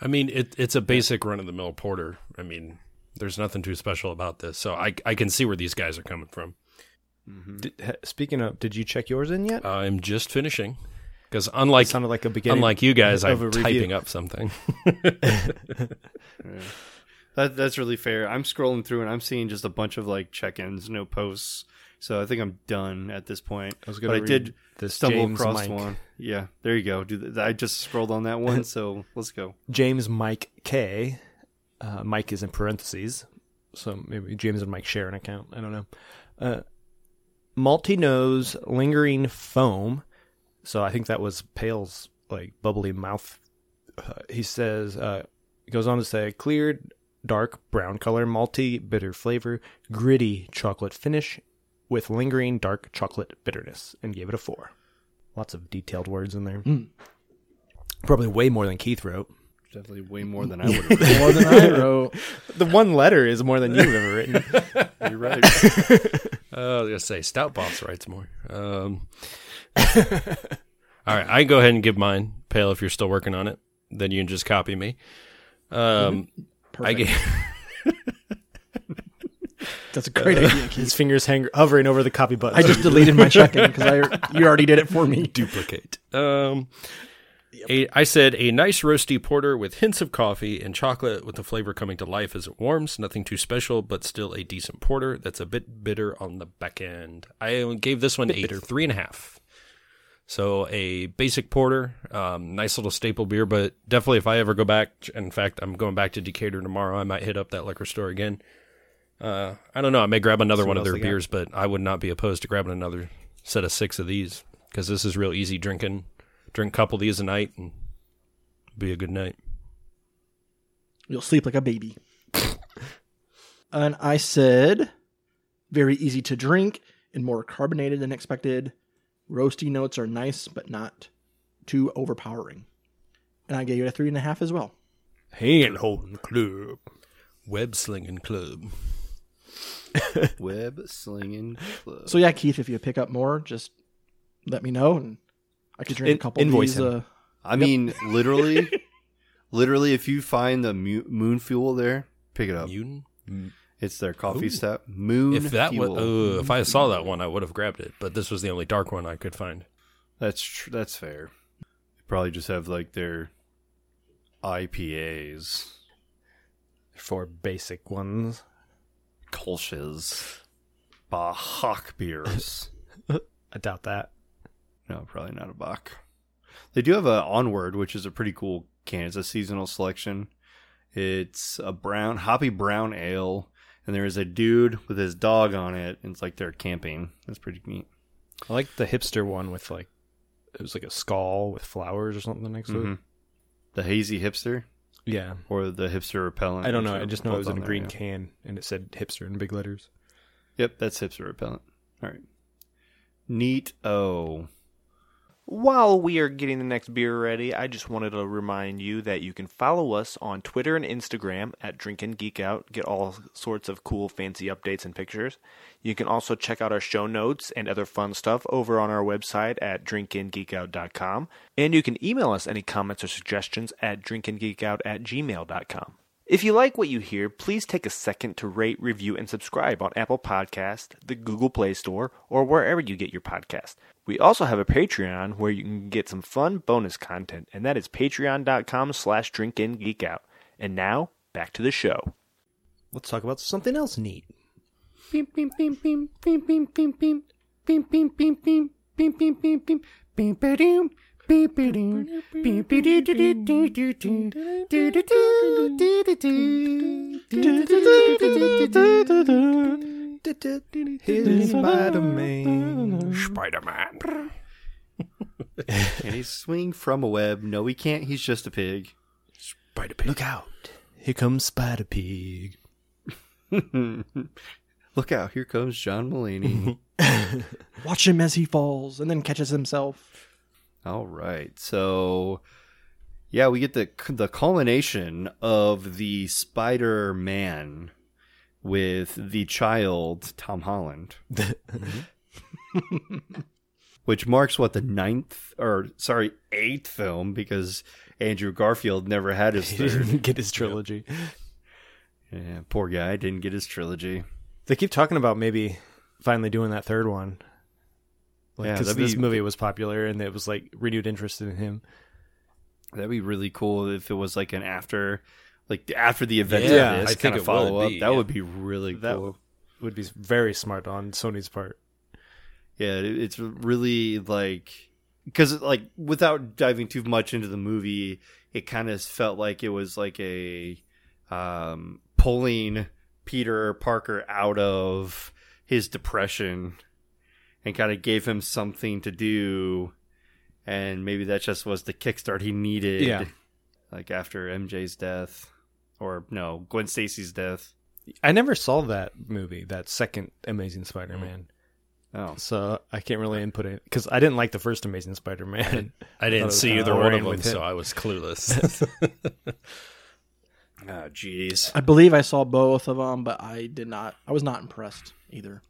Speaker 1: I mean, it, it's a basic run of the mill porter. I mean, there's nothing too special about this. So I, I can see where these guys are coming from.
Speaker 3: Did, speaking of, did you check yours in yet?
Speaker 1: I'm just finishing because unlike
Speaker 3: it sounded like a beginning.
Speaker 1: unlike you guys, I'm
Speaker 3: review.
Speaker 1: typing up something.
Speaker 4: That that's really fair. I'm scrolling through and I'm seeing just a bunch of like check-ins, no posts. So I think I'm done at this point.
Speaker 3: I was gonna
Speaker 4: I did
Speaker 3: read this
Speaker 4: stumble
Speaker 3: James
Speaker 4: across
Speaker 3: Mike.
Speaker 4: one. Yeah, there you go. Do th- I just scrolled on that one, so let's go.
Speaker 3: James Mike K. Uh, Mike is in parentheses, so maybe James and Mike share an account. I don't know. Uh, Malty nose lingering foam. So I think that was Pale's like bubbly mouth. Uh, he says uh, he goes on to say clear, dark brown color, malty bitter flavor, gritty chocolate finish with lingering dark chocolate bitterness, and gave it a four. Lots of detailed words in there.
Speaker 2: Mm.
Speaker 3: Probably way more than Keith wrote.
Speaker 4: Definitely way more than I would have.
Speaker 2: More than I wrote.
Speaker 3: The one letter is more than you've ever written.
Speaker 4: You're right.
Speaker 1: Uh, I was gonna say Stout Boss writes more. Um, all right, I can go ahead and give mine. Pale, if you're still working on it, then you can just copy me. Um, I
Speaker 2: Perfect.
Speaker 1: gave,
Speaker 2: That's a great idea. Keith.
Speaker 3: His fingers hang hovering over the copy button.
Speaker 2: I just deleted my check-in because I you already did it for me.
Speaker 1: duplicate. Um, a, I said a nice roasty porter with hints of coffee and chocolate, with the flavor coming to life as it warms. Nothing too special, but still a decent porter. That's a bit bitter on the back end. I gave this one a three and a half. So a basic porter, um, nice little staple beer, but definitely if I ever go back, in fact, I'm going back to Decatur tomorrow. I might hit up that liquor store again. Uh, I don't know. I may grab another
Speaker 3: See
Speaker 1: one of their beers, but I would not be opposed to grabbing another set of six of these because this is real easy drinking. Drink a couple of these a night and be a good night.
Speaker 2: You'll sleep like a baby. and I said, very easy to drink and more carbonated than expected. Roasty notes are nice, but not too overpowering. And I gave it a three and a half as well.
Speaker 3: hand holding club.
Speaker 1: Web slinging club.
Speaker 4: Web slinging club.
Speaker 2: So yeah, Keith, if you pick up more, just let me know, and I could drink
Speaker 3: In-
Speaker 2: a couple
Speaker 3: invoice
Speaker 2: of these.
Speaker 3: him.
Speaker 2: Uh,
Speaker 4: I mean, literally, literally, if you find the mu- moon fuel there, pick it up.
Speaker 1: Mutant?
Speaker 4: It's their coffee
Speaker 1: Ooh.
Speaker 4: step. Moon
Speaker 1: If that was,
Speaker 4: fuel.
Speaker 1: uh, if I saw that one, I would have grabbed it. But this was the only dark one I could find.
Speaker 4: That's tr- that's fair. They probably just have like their IPAs,
Speaker 3: For basic ones.
Speaker 4: Kolsch's, Bock beers.
Speaker 3: I doubt that.
Speaker 4: no, probably not a Bock. They do have a Onward, which is a pretty cool can. It's a seasonal selection, It's a brown, hoppy brown ale, and there is a dude with his dog on it. And it's like they're camping. That's pretty neat.
Speaker 3: I like the hipster one with like it was like a skull with flowers or something next to it.
Speaker 4: Mhm. The hazy hipster
Speaker 3: Yeah.
Speaker 4: or the hipster repellent.
Speaker 3: I don't know. I just know it was in a green can and it said hipster in big letters.
Speaker 4: Yep, that's hipster repellent. All right. Neat. Oh,
Speaker 6: While we are getting the next beer ready, I just wanted to remind you that you can follow us on Twitter and Instagram at Drink and Geek Out, get all sorts of cool, fancy updates and pictures. You can also check out our show notes and other fun stuff over on our website at drinkandgeekout.com. And you can email us any comments or suggestions at drinkandgeekout at gmail.com. If you like what you hear, please take a second to rate, review, and subscribe on Apple Podcast, the Google Play Store, or wherever you get your podcast. We also have a Patreon where you can get some fun bonus content, and that is patreon.com slash drinkandgeekout. And now, back to the show.
Speaker 3: Let's talk about something else neat. Here's Spider-Man.
Speaker 1: Spider-Man.
Speaker 4: and he's swinging from a web. No, he can't. He's just a pig.
Speaker 1: Spider-Pig.
Speaker 3: Look out. Here comes Spider Pig.
Speaker 4: Look out! Here comes John Mulaney.
Speaker 2: Watch him as he falls and then catches himself.
Speaker 4: All right, so yeah, we get the the culmination of the Spider Man with the child Tom Holland, mm-hmm. which marks what the ninth or sorry eighth film because Andrew Garfield never had his
Speaker 3: He
Speaker 4: third.
Speaker 3: didn't get his trilogy.
Speaker 4: yeah, poor guy didn't get his trilogy.
Speaker 3: They keep talking about maybe finally doing that third one. Like,
Speaker 4: Yeah,
Speaker 3: because this
Speaker 4: be-
Speaker 3: movie was popular and it was like renewed interest in him.
Speaker 4: That'd be really cool if it was like an after, like after the event
Speaker 3: Yeah,
Speaker 4: of
Speaker 1: I
Speaker 4: this
Speaker 1: think
Speaker 4: kind
Speaker 1: it
Speaker 4: of follow up.
Speaker 1: be,
Speaker 4: that
Speaker 1: yeah.
Speaker 4: would be really
Speaker 3: That
Speaker 4: cool.
Speaker 3: would be very smart on Sony's part.
Speaker 4: Yeah, it's really like because like without diving too much into the movie, it kind of felt like it was like a um, pulling Peter Parker out of his depression and kind of gave him something to do, and maybe that just was the kickstart he needed.
Speaker 3: Yeah.
Speaker 4: like after MJ's death, or no, Gwen Stacy's death.
Speaker 3: I never saw that movie, that second Amazing Spider-Man,
Speaker 4: Oh,
Speaker 3: so I can't really input it because I didn't like the first Amazing Spider-Man.
Speaker 1: I didn't see either one of them,
Speaker 3: with
Speaker 1: so I was clueless.
Speaker 4: ah, jeez.
Speaker 2: I believe I saw both of them, but I did not. I was not impressed either.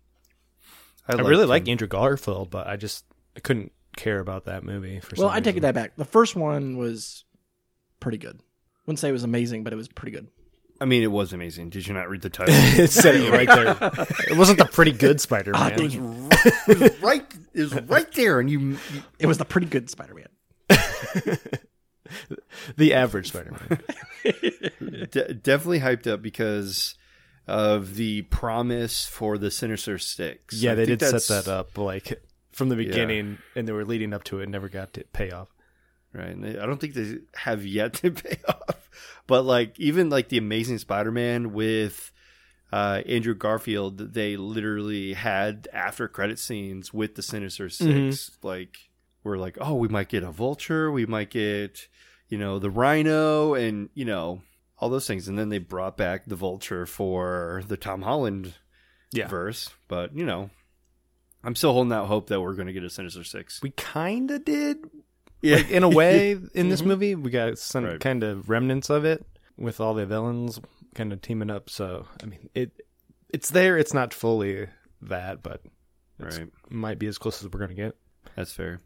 Speaker 3: I
Speaker 4: liked
Speaker 3: really
Speaker 4: him.
Speaker 3: like Andrew Garfield, but I just I couldn't care about that movie. For sure.
Speaker 2: Well,
Speaker 3: some
Speaker 2: I take
Speaker 3: reason.
Speaker 2: that back. The first one was pretty good. Wouldn't say it was amazing, but it was pretty good.
Speaker 4: I mean, it was amazing. Did you not read the title?
Speaker 3: it said it right there. It wasn't the pretty good Spider-Man.
Speaker 4: Ah, it, was right, it was right. It was right there, and you, you
Speaker 2: It was the pretty good Spider-Man.
Speaker 3: the average Spider-Man.
Speaker 4: de- definitely hyped up because of the promise for the Sinister Six.
Speaker 3: Yeah,
Speaker 4: I
Speaker 3: they did set that up like from the beginning, and they were leading up to it. and Never got to pay off.
Speaker 4: Right. And they, I don't think they have yet to pay off, but like even like the Amazing Spider-Man with uh, Andrew Garfield, they literally had after credit scenes with the Sinister 6
Speaker 3: Mm-hmm.
Speaker 4: Like we're like, oh, we might get a Vulture, we might get you know the Rhino, and you know all those things, and then they brought back the Vulture for the Tom Holland
Speaker 3: Yeah.
Speaker 4: verse, but you know. I'm still holding out hope that we're going to get a Sinister Six.
Speaker 3: We kind of did,
Speaker 4: Yeah,
Speaker 3: like, in a way, in this mm-hmm. movie. We got some
Speaker 4: Right.
Speaker 3: kind of remnants of it with all the villains kind of teaming up. So I mean, it it's there. It's not fully that, but
Speaker 4: right.
Speaker 3: might be as close as we're gonna get.
Speaker 4: That's fair.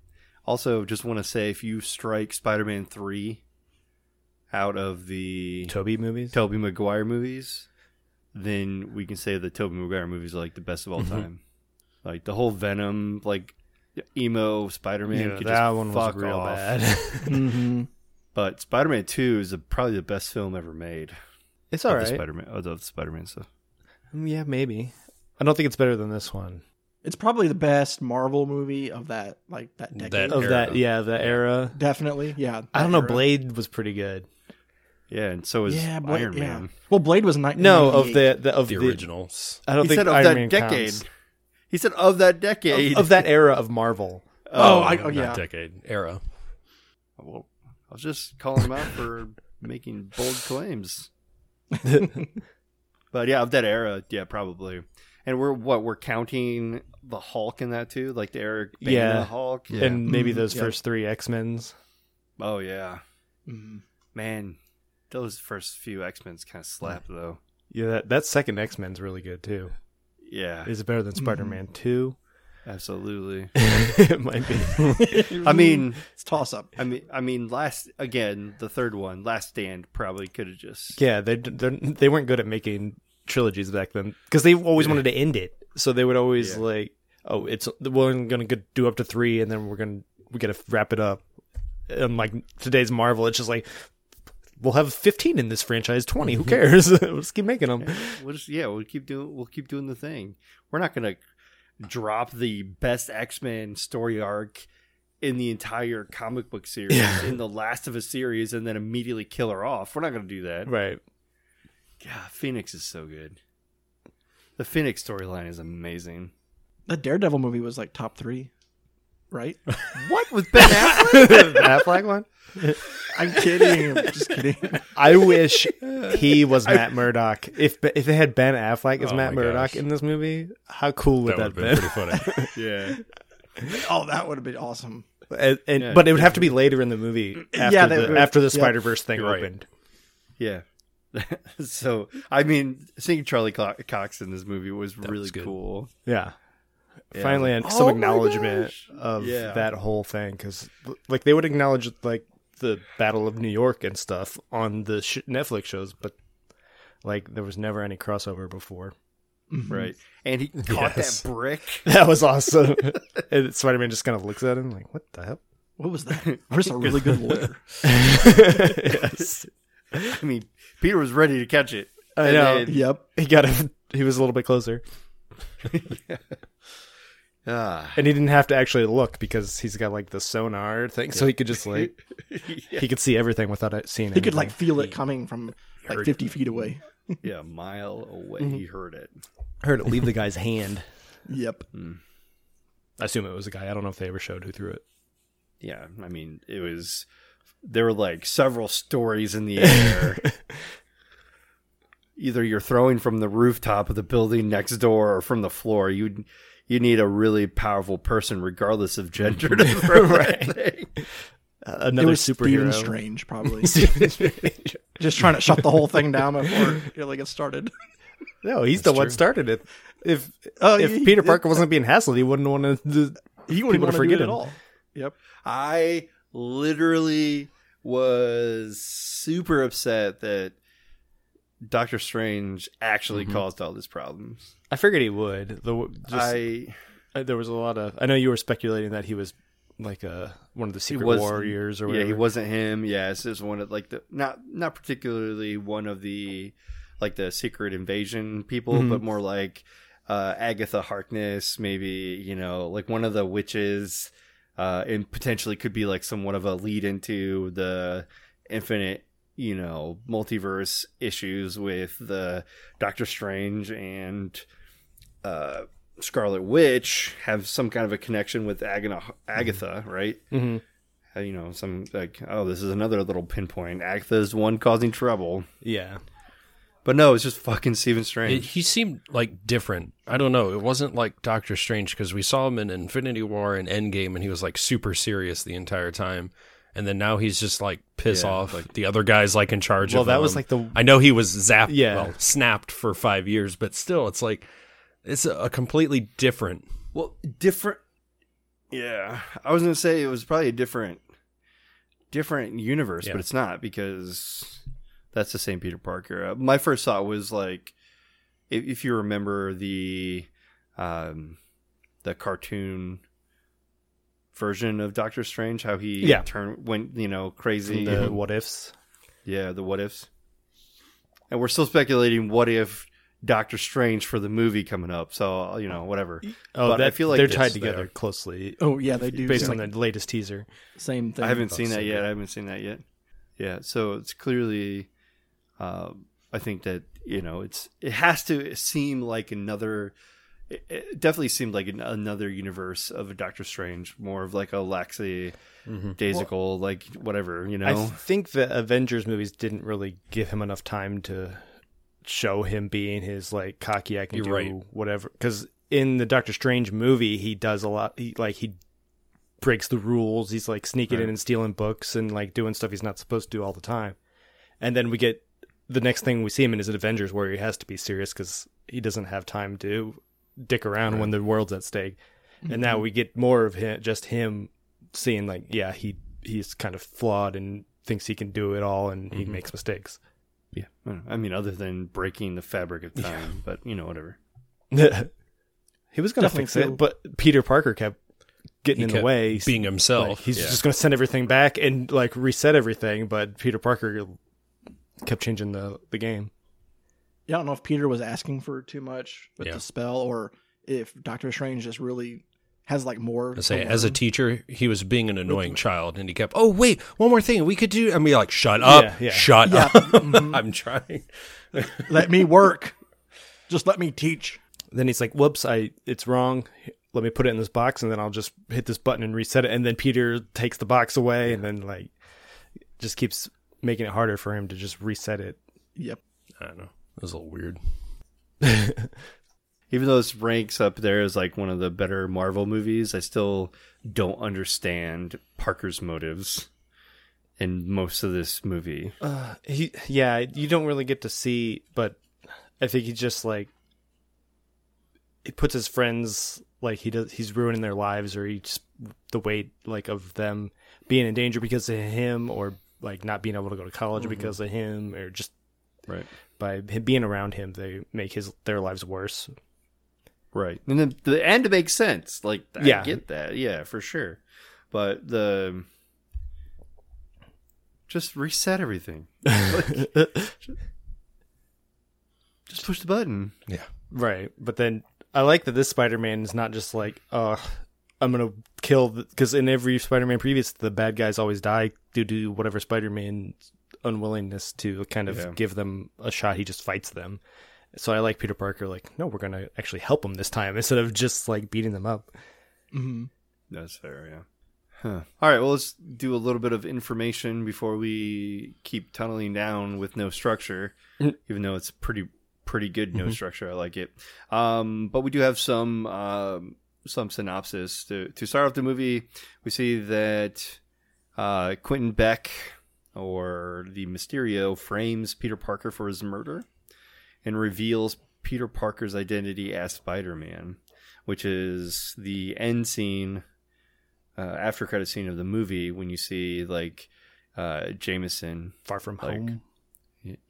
Speaker 4: Also, just want to say if you strike Spider-Man three out of the
Speaker 3: Tobey movies.
Speaker 4: Tobey Maguire movies, then we can say the Tobey Maguire movies are like the best of all mm-hmm. time. Like the whole Venom, like emo Spider-Man.
Speaker 3: yeah, that
Speaker 4: just
Speaker 3: one was real
Speaker 4: off.
Speaker 3: bad.
Speaker 2: Mm-hmm.
Speaker 4: But Spider-Man two is the, probably the best film ever made.
Speaker 3: it's
Speaker 4: of
Speaker 3: all
Speaker 4: the
Speaker 3: right.
Speaker 4: Spider-Man, of the Spider-Man stuff.
Speaker 3: Yeah, maybe. I don't think it's better than this one.
Speaker 2: It's probably the best Marvel movie of that like that decade.
Speaker 1: That
Speaker 3: Of
Speaker 1: era.
Speaker 3: that, yeah, the era.
Speaker 2: Definitely, yeah.
Speaker 3: I don't
Speaker 2: that
Speaker 3: know.
Speaker 2: era.
Speaker 3: Blade was pretty good.
Speaker 4: Yeah, and so is
Speaker 2: yeah, Blade,
Speaker 4: Iron
Speaker 2: yeah.
Speaker 4: Man.
Speaker 2: Well, Blade was ni-
Speaker 3: No, of the, the of
Speaker 1: The
Speaker 3: the,
Speaker 1: originals.
Speaker 3: I don't
Speaker 4: He
Speaker 3: think
Speaker 4: said of
Speaker 3: Iron
Speaker 4: that
Speaker 3: Man
Speaker 4: decade.
Speaker 3: counts.
Speaker 4: He said of that decade.
Speaker 3: Of, of that era of Marvel.
Speaker 2: Oh, I, oh yeah.
Speaker 1: decade era.
Speaker 4: Well, I was just calling him out for making bold claims. But yeah, of that era, yeah, probably. And we're what we're counting the Hulk in that too, like the Eric Bana
Speaker 3: Yeah.
Speaker 4: Hulk. yeah.
Speaker 3: And maybe
Speaker 2: Mhm,
Speaker 3: those
Speaker 2: yeah.
Speaker 3: first three X Men's.
Speaker 4: oh yeah,
Speaker 2: Mhm.
Speaker 4: man, those first few X Men's kind of slap though.
Speaker 3: Yeah, that, that second X Men's really good too.
Speaker 4: Yeah,
Speaker 3: Is it better than Spider Man 2? Mm-hmm.
Speaker 4: absolutely.
Speaker 3: it might be.
Speaker 4: I mean,
Speaker 2: It's toss up.
Speaker 4: I mean, I mean, last again, the third one, Last Stand, probably could have just
Speaker 3: yeah, they they're- they weren't good at making trilogies back then because they always wanted to end it. So they would always
Speaker 4: Yeah.
Speaker 3: like, oh, it's we're going to do up to three, and then we're going to we got to wrap it up. And like today's Marvel, it's just like we'll have fifteen in this franchise, twenty. Who cares? we'll just keep making them.
Speaker 4: we'll just yeah, we'll keep doing we'll keep doing the thing. We're not gonna drop the best X Men story arc in the entire comic book series
Speaker 3: Yeah.
Speaker 4: in the last of a series and then immediately kill her off. We're not gonna do that.
Speaker 3: Right.
Speaker 4: God, Phoenix is so good. The Phoenix storyline is amazing.
Speaker 2: The Daredevil movie was like top three, right?
Speaker 4: What with Ben Affleck?
Speaker 3: the Affleck one.
Speaker 2: I'm kidding. I'm just kidding.
Speaker 3: I wish he was Matt Murdock. If if they had Ben Affleck as
Speaker 1: Oh
Speaker 3: Matt Murdock
Speaker 1: gosh.
Speaker 3: in this movie, how cool would
Speaker 1: That
Speaker 3: that,
Speaker 1: have
Speaker 3: have
Speaker 1: been
Speaker 3: been?
Speaker 1: pretty funny.
Speaker 4: yeah.
Speaker 2: Oh, that would have been awesome.
Speaker 3: And, and-
Speaker 4: Yeah,
Speaker 3: but it would have to be later in the movie after
Speaker 2: Yeah,
Speaker 3: the,
Speaker 2: would-
Speaker 3: after the
Speaker 2: yeah.
Speaker 3: Spider Verse thing
Speaker 1: You're right.
Speaker 3: opened.
Speaker 4: Yeah. so I mean, seeing Charlie Co- Cox in this movie was really
Speaker 1: was
Speaker 4: cool.
Speaker 3: Yeah.
Speaker 4: Yeah,
Speaker 3: Finally, and
Speaker 4: was
Speaker 3: some
Speaker 4: "Oh
Speaker 3: acknowledgement
Speaker 4: gosh."
Speaker 3: of
Speaker 4: Yeah.
Speaker 3: that whole thing because, like, they would acknowledge like the Battle of New York and stuff on the sh- Netflix shows, but like there was never any crossover before. Mm-hmm.
Speaker 4: Right. And he caught
Speaker 1: Yes.
Speaker 4: that brick.
Speaker 3: That was awesome. and Spider Man just kind of looks at him like, "What the hell?"
Speaker 2: What was that? I'm just a really good lawyer.
Speaker 3: yes.
Speaker 4: I mean, Peter was ready to catch it.
Speaker 3: I know.
Speaker 4: then-
Speaker 2: Yep.
Speaker 3: He got him. He was a little bit closer,
Speaker 4: Ah.
Speaker 3: and he didn't have to actually look because he's got like the sonar thing, so he could just like he could see everything without it seeing. It.
Speaker 2: He could like feel it coming from like
Speaker 1: heard
Speaker 2: 50 feet away.
Speaker 4: yeah, a mile away.
Speaker 3: Mm-hmm.
Speaker 4: He heard it.
Speaker 3: heard it leave the guy's hand.
Speaker 2: Yep.
Speaker 3: I assume it was a guy. I don't know if they ever showed who threw it.
Speaker 4: Yeah, I mean, it was. There were like several stories in the air. Either you're throwing from the rooftop of the building next door or from the floor. You you need a really powerful person, regardless of gender, to throw that thing.
Speaker 3: Uh, another
Speaker 2: was Stephen
Speaker 3: superhero.
Speaker 2: Strange, probably. Just trying to shut the whole thing down before it really gets started.
Speaker 3: no, he's the
Speaker 1: That's
Speaker 3: one started it. If
Speaker 2: Oh,
Speaker 3: if
Speaker 2: he-
Speaker 3: Peter
Speaker 2: he-
Speaker 3: Parker wasn't being hassled, he wouldn't want to.
Speaker 2: He wouldn't want to
Speaker 3: forget
Speaker 2: it
Speaker 3: him.
Speaker 2: at all. Yep.
Speaker 4: I literally was super upset that Doctor Strange actually
Speaker 3: Mm-hmm.
Speaker 4: caused all these problems.
Speaker 3: I figured he would. The just,
Speaker 4: I
Speaker 3: Uh, there was a lot of. I know you were speculating that he was like a one of the secret
Speaker 4: was-
Speaker 3: warriors or whatever.
Speaker 4: yeah, he wasn't him. Yeah, it's just one of like the not not particularly one of the like the secret invasion people,
Speaker 3: Mhm.
Speaker 4: but more like uh, Agatha Harkness, maybe you know, like one of the witches, uh, and potentially could be like somewhat of a lead into the infinite, you know, multiverse issues with the Doctor Strange and uh, Scarlet Witch have some kind of a connection with Agatha, Agatha right?
Speaker 3: hmm
Speaker 4: uh, you know, some like, oh, this is another little pinpoint. Agatha's one causing trouble.
Speaker 3: Yeah.
Speaker 4: But no, it's just fucking Stephen
Speaker 1: It,
Speaker 4: Strange.
Speaker 1: he seemed like different. I don't know. It wasn't like Doctor Strange because we saw him in Infinity War and Endgame, and he was like super serious the entire time. And then now he's just like piss
Speaker 4: Yeah,
Speaker 1: off. Like the other guy's like in charge
Speaker 3: Well,
Speaker 1: of
Speaker 3: that was like the
Speaker 1: I know he was zapped,
Speaker 3: Yeah.
Speaker 1: well, snapped for five years, but still, it's like it's a, a completely different.
Speaker 4: well, different. Yeah, I was gonna say it was probably a different, different universe,
Speaker 1: Yeah.
Speaker 4: but it's not because that's the same Peter Parker. Uh, my first thought was like, if, if you remember the, um, the cartoon version of Doctor Strange, how he
Speaker 3: Yeah.
Speaker 4: turned went you know crazy.
Speaker 3: the what ifs.
Speaker 4: Yeah, the what ifs. And we're still speculating what if Doctor Strange for the movie coming up. So, you know, whatever.
Speaker 3: Oh,
Speaker 4: But
Speaker 3: that,
Speaker 4: I feel like
Speaker 3: they're tied together
Speaker 1: are.
Speaker 3: closely
Speaker 2: Oh yeah, they do.
Speaker 3: based
Speaker 2: Same,
Speaker 3: on the latest teaser.
Speaker 2: same thing.
Speaker 4: I haven't seen that yet.
Speaker 1: good.
Speaker 4: I haven't seen that yet. Yeah, so it's clearly Uh, I think that you know it's it has to seem like another. It, it definitely seemed like an, another universe of a Doctor Strange, more of like a Laxi, mm-hmm. Daisical, like whatever you know.
Speaker 3: I think the Avengers movies didn't really give him enough time to show him being his like cocky I can
Speaker 1: You're
Speaker 3: do
Speaker 1: right.
Speaker 3: whatever. Because in the Doctor Strange movie, he does a lot. He like he breaks the rules. He's like sneaking in and stealing books and like doing stuff he's not supposed to do all the time. And then we get the next thing we see him in is an Avengers where he has to be serious because he doesn't have time to dick around when the world's at stake. And now mm-hmm. we get more of him, just him seeing like, yeah, he he's kind of flawed and thinks he can do it all, and he mm-hmm. makes mistakes.
Speaker 4: yeah, I don't know. I mean, other than breaking the fabric of time, but you know, whatever.
Speaker 3: he was gonna
Speaker 2: Definitely
Speaker 3: fix
Speaker 2: feel-
Speaker 3: it, but Peter Parker kept getting
Speaker 1: He
Speaker 3: in the way.
Speaker 1: being himself.
Speaker 3: Like, he's
Speaker 1: Yeah.
Speaker 3: just gonna send everything back and like reset everything, but Peter Parker kept changing the the game.
Speaker 2: Yeah, I don't know if Peter was asking for too much with
Speaker 1: Yeah.
Speaker 2: the spell, or if Doctor Strange just really has like more.
Speaker 1: I say, as a teacher, he was being an annoying child, and he kept, "Oh wait, one more thing we could do." I mean, like, "Shut up,
Speaker 3: Yeah, yeah.
Speaker 1: shut
Speaker 2: Yeah.
Speaker 1: up."
Speaker 2: Mhm.
Speaker 1: I'm trying.
Speaker 2: let me work. Just let me teach.
Speaker 3: Then he's like, "Whoops, I it's wrong. Let me put it in this box, and then I'll just hit this button and reset it." And then Peter takes the box away, and then like just keeps making it harder for him to just reset it.
Speaker 2: Yep.
Speaker 1: I don't know. It was a little weird.
Speaker 4: Even though this ranks up there as like one of the better Marvel movies, I still don't understand Parker's motives in most of this movie.
Speaker 3: Uh, he yeah, you don't really get to see, but I think he just like he puts his friends like he does. He's ruining their lives, or he just the weight like of them being in danger because of him, or like not being able to go to college because of him, or just
Speaker 4: Right.
Speaker 3: By being around him, they make his their lives worse.
Speaker 4: Right. And then the end makes sense. Like I
Speaker 3: Yeah.
Speaker 4: get that. Yeah, for sure. But the just reset everything. Just push the button.
Speaker 1: Yeah.
Speaker 3: Right, but then I like that this Spider-Man is not just like, uh, I'm gonna kill because in every Spider-Man previous, the bad guys always die due to whatever Spider-Man's unwillingness to kind of
Speaker 4: Yeah.
Speaker 3: give them a shot. He just fights them. So I like Peter Parker. Like, no, we're gonna actually help them this time instead of just like beating them up.
Speaker 2: hmm
Speaker 4: That's fair, yeah. Huh. All right, well, let's do a little bit of information before we keep tunneling down with no structure,
Speaker 3: Mhm.
Speaker 4: even though it's pretty pretty good no structure. I like it. Um, but we do have some um, some synopsis to to start off the movie. We see that uh, Quentin Beck or the Mysterio frames Peter Parker for his murder and reveals Peter Parker's identity as Spider Man, which is the end scene, uh, after credit scene of the movie when you see like uh, Jameson.
Speaker 3: Far from
Speaker 4: Like,
Speaker 3: home.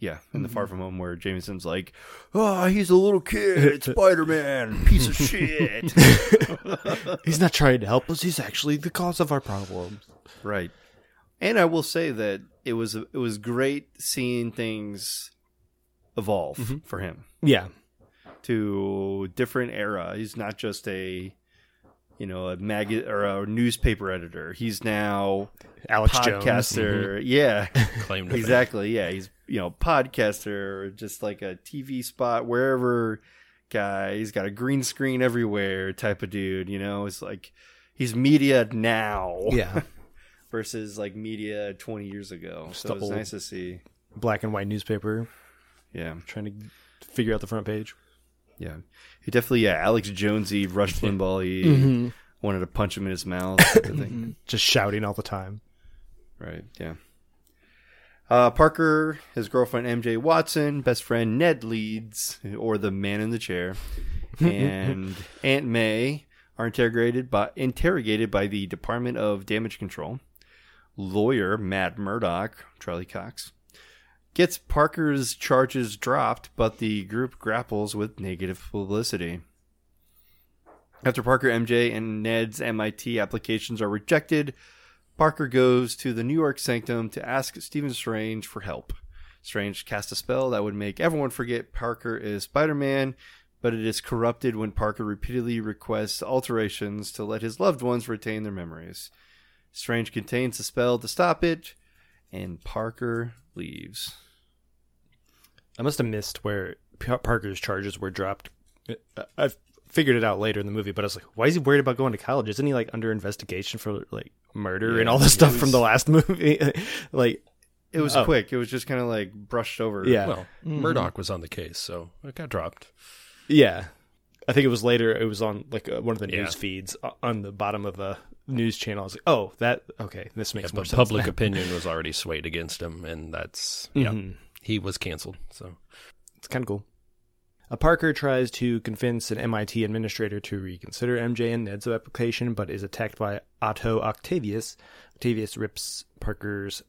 Speaker 4: Yeah, in the Far From Home, where Jameson's like, "Oh, he's a little kid, Spider Man, piece of shit."
Speaker 3: He's not trying to help us. He's actually the cause of our problems.
Speaker 4: Right. And I will say that it was it was great seeing things evolve mm-hmm. for him
Speaker 3: Yeah,
Speaker 4: to different era. He's not just a you know a mag or a newspaper editor. He's now
Speaker 3: Alex
Speaker 4: podcaster. Mm-hmm. Yeah,
Speaker 1: Claim to fame.
Speaker 4: exactly. Yeah, he's you know podcaster just like a TV spot wherever guy. He's got a green screen everywhere type of dude. You know, it's like he's media now.
Speaker 3: Yeah,
Speaker 4: versus like media 20 years ago.
Speaker 3: Just
Speaker 4: so it's nice to see.
Speaker 3: black and white newspaper
Speaker 4: Yeah,
Speaker 3: trying to figure out the front page.
Speaker 4: yeah. He definitely, yeah, Alex Jonesy, Rush Limbaugh, he
Speaker 3: Mm-hmm.
Speaker 4: wanted to punch him in his mouth. of.
Speaker 3: Just shouting all the time.
Speaker 4: right, yeah. Uh, Parker, his girlfriend MJ Watson, best friend Ned Leeds, or the man in the chair, and Aunt May are interrogated by interrogated by the Department of Damage Control. Lawyer Matt Murdock, Charlie Cox, gets Parker's charges dropped, but the group grapples with negative publicity. After Parker, MJ, and Ned's MIT applications are rejected, Parker goes to the New York Sanctum to ask Stephen Strange for help. Strange casts a spell that would make everyone forget Parker is Spider Man, but it is corrupted when Parker repeatedly requests alterations to let his loved ones retain their memories. Strange contains the spell to stop it, and Parker leaves.
Speaker 3: I must have missed where Parker's charges were dropped. I- I figured it out later in the movie, but I was like, why is he worried about going to college? Isn't he like under investigation for like murder and all the stuff
Speaker 4: was-
Speaker 3: from the last movie? like,
Speaker 4: It was
Speaker 3: Oh.
Speaker 4: quick. It was just kind of like brushed over.
Speaker 3: yeah,
Speaker 1: Well, Murdock was on the case, so it got dropped.
Speaker 3: yeah. I think it was later. It was on like uh, one of the
Speaker 1: Yeah.
Speaker 3: news feeds uh, on the bottom of a news channel. I was like, oh, that okay. This makes
Speaker 1: Yeah,
Speaker 3: more sense.
Speaker 1: public opinion was already swayed against him, and that's yeah,
Speaker 3: Mhm.
Speaker 1: he was canceled. So
Speaker 3: It's kind of cool. A Parker tries to convince an MIT administrator to reconsider MJ and Ned's application, but is attacked by Otto Octavius. Octavius rips Parker's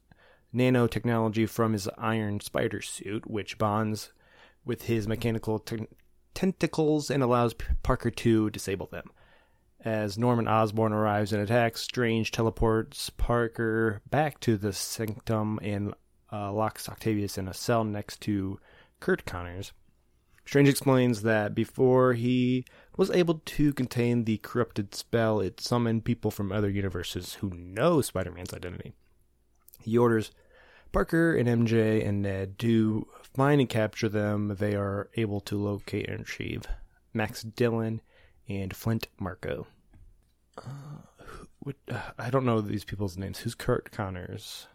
Speaker 3: nanotechnology from his iron spider suit, which bonds with his mechanical te- tentacles and allows P- Parker to disable them. As Norman Osborn arrives and attacks, Strange teleports Parker back to the sanctum and uh, locks Octavius in a cell next to Curt Connors. Strange explains that before he was able to contain the corrupted spell, it summoned people from other universes who know Spider Man's identity. He orders Parker and MJ and Ned to find and capture them. They are able to locate and retrieve Max Dillon and Flint Marko. Uh, who, what, uh, I don't know these people's names. Who's Curt Connors?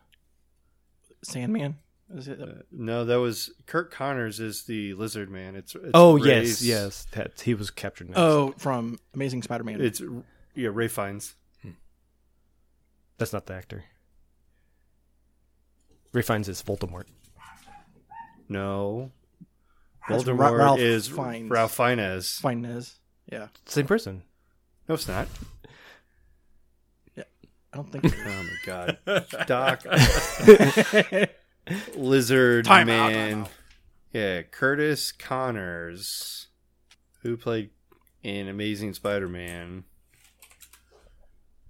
Speaker 2: Sandman. Is it?
Speaker 4: Uh, no, that was Curt Connors is the lizard man. It's, it's
Speaker 3: oh
Speaker 4: Ray's-
Speaker 3: yes, yes, that he was captured. Next.
Speaker 2: oh, from Amazing Spider-Man.
Speaker 4: It's yeah, Ray Fiennes.
Speaker 3: That's not the actor. Ray finds his Voldemort.
Speaker 4: No,
Speaker 2: That's Ra-
Speaker 4: Voldemort
Speaker 2: Ralph
Speaker 4: is
Speaker 2: Fiennes.
Speaker 4: Ralph Fiennes.
Speaker 2: Finez. Yeah,
Speaker 3: Same person.
Speaker 4: No, it's not.
Speaker 2: I don't think.
Speaker 4: Oh my god, Doc, Lizard
Speaker 2: Time
Speaker 4: Man.
Speaker 2: out.
Speaker 4: Yeah, Curtis Connors, who played in Amazing Spider-Man.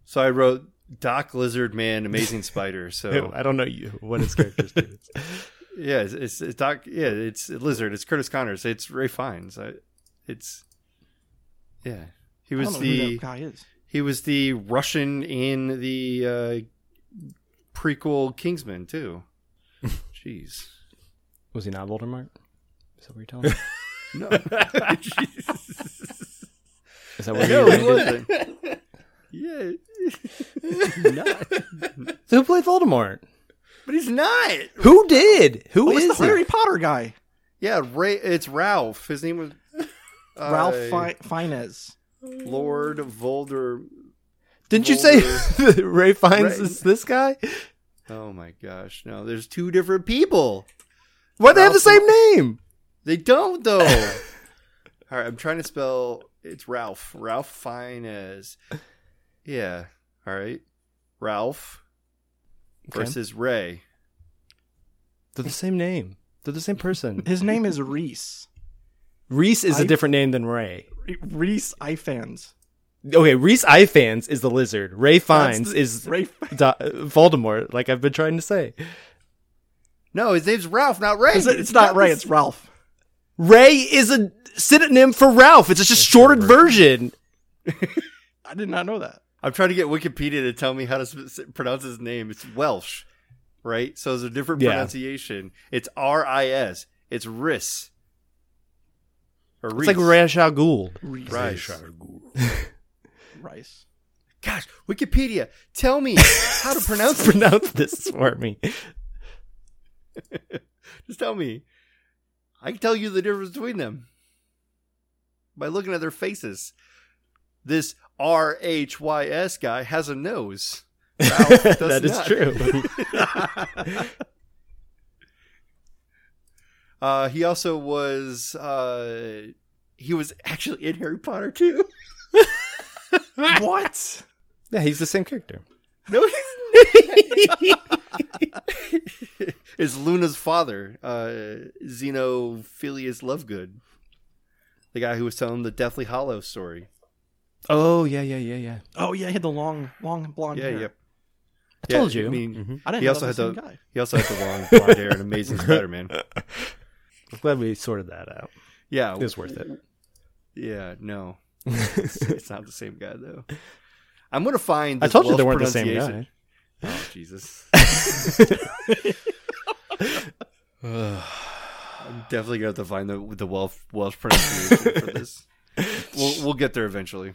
Speaker 4: So I wrote Doc Lizard Man, Amazing Spider. So
Speaker 3: I don't know you what his character's name is.
Speaker 4: yeah, it's, it's, it's Doc. Yeah, it's Lizard. It's Curtis Connors. It's Ray Fiennes. I, it's yeah. He
Speaker 2: I
Speaker 4: was
Speaker 2: don't know who
Speaker 4: the
Speaker 2: that guy is.
Speaker 4: He was the Russian in the uh, prequel Kingsman too. Jeez.
Speaker 3: Was he not Voldemort? Is that what you're telling me?
Speaker 4: No.
Speaker 3: Is that what
Speaker 4: no,
Speaker 3: you
Speaker 4: he
Speaker 3: landed?
Speaker 4: wasn't. yeah. not.
Speaker 3: Who played Voldemort?
Speaker 4: But he's not.
Speaker 3: Who did? Who
Speaker 2: Oh,
Speaker 3: is
Speaker 2: the
Speaker 3: it?
Speaker 2: Harry Potter guy,
Speaker 4: Yeah, Ray. It's Ralph. His name was uh,
Speaker 2: Ralph Fi- Fiennes.
Speaker 4: Lord Volder.
Speaker 3: Didn't you say Ray finds
Speaker 4: Ray-
Speaker 3: is this guy?
Speaker 4: Oh my gosh! No, there's two different people.
Speaker 3: Why they have the same name?
Speaker 4: They don't though. All right, I'm trying to spell. It's Ralph. Ralph Fiennes. Yeah. All right. Ralph
Speaker 3: Okay.
Speaker 4: versus Ray.
Speaker 3: They're the same name. They're the same person.
Speaker 2: His name is Reese.
Speaker 3: Reese is a
Speaker 2: I-
Speaker 3: different name than Ray.
Speaker 2: Reese Ifans.
Speaker 3: Okay, Reese Ifans is the lizard. Ray Fiennes
Speaker 2: the-
Speaker 3: is
Speaker 2: Ray.
Speaker 3: Do- Voldemort, like I've been trying to say.
Speaker 4: No, his name's Ralph, not Ray.
Speaker 2: It's, it's not Ray. It's Ralph.
Speaker 3: Ray is a synonym for Ralph. It's just a shortened version.
Speaker 2: I did not know that.
Speaker 4: I'm trying to get Wikipedia to tell me how to s- pronounce his name. It's Welsh, right? So there's a different
Speaker 3: Yeah.
Speaker 4: pronunciation. It's R I S. It's Riss. Or
Speaker 3: It's like Ra's al Ghul.
Speaker 2: Reese.
Speaker 4: Rice.
Speaker 2: Rice.
Speaker 4: Gosh, Wikipedia, tell me how to pronounce.
Speaker 3: Pronounce this for me.
Speaker 4: Just tell me. I can tell you the difference between them by looking at their faces. This R H Y S guy has a nose. Ralph does
Speaker 3: that is true.
Speaker 4: Uh, he also was. Uh, he was actually in Harry Potter too.
Speaker 2: what?
Speaker 3: yeah, he's the same character.
Speaker 4: No, he's is Luna's father, uh, Xenophilius Lovegood, the guy who was telling the Deathly Hallow story.
Speaker 3: Oh yeah, yeah, yeah, yeah.
Speaker 2: Oh yeah, he had the long, long blonde
Speaker 4: Yeah,
Speaker 2: hair.
Speaker 4: yep.
Speaker 3: I told
Speaker 4: Yeah,
Speaker 3: you.
Speaker 4: I mean,
Speaker 3: Mhm.
Speaker 2: I didn't
Speaker 4: He
Speaker 2: know
Speaker 4: also
Speaker 2: that
Speaker 4: had
Speaker 2: the
Speaker 4: the-
Speaker 2: same guy.
Speaker 4: he also had the long blonde hair in Amazing Spider-Man.
Speaker 3: I'm glad we sorted that out.
Speaker 4: Yeah,
Speaker 3: It was worth it.
Speaker 4: Yeah, no, it's, it's not the same guy though. I'm gonna find.
Speaker 3: I
Speaker 4: This
Speaker 3: told you they weren't the same guy.
Speaker 4: Oh Jesus! I'm definitely gonna have to find the the Welsh Welsh pronunciation for this. We'll we'll get there eventually.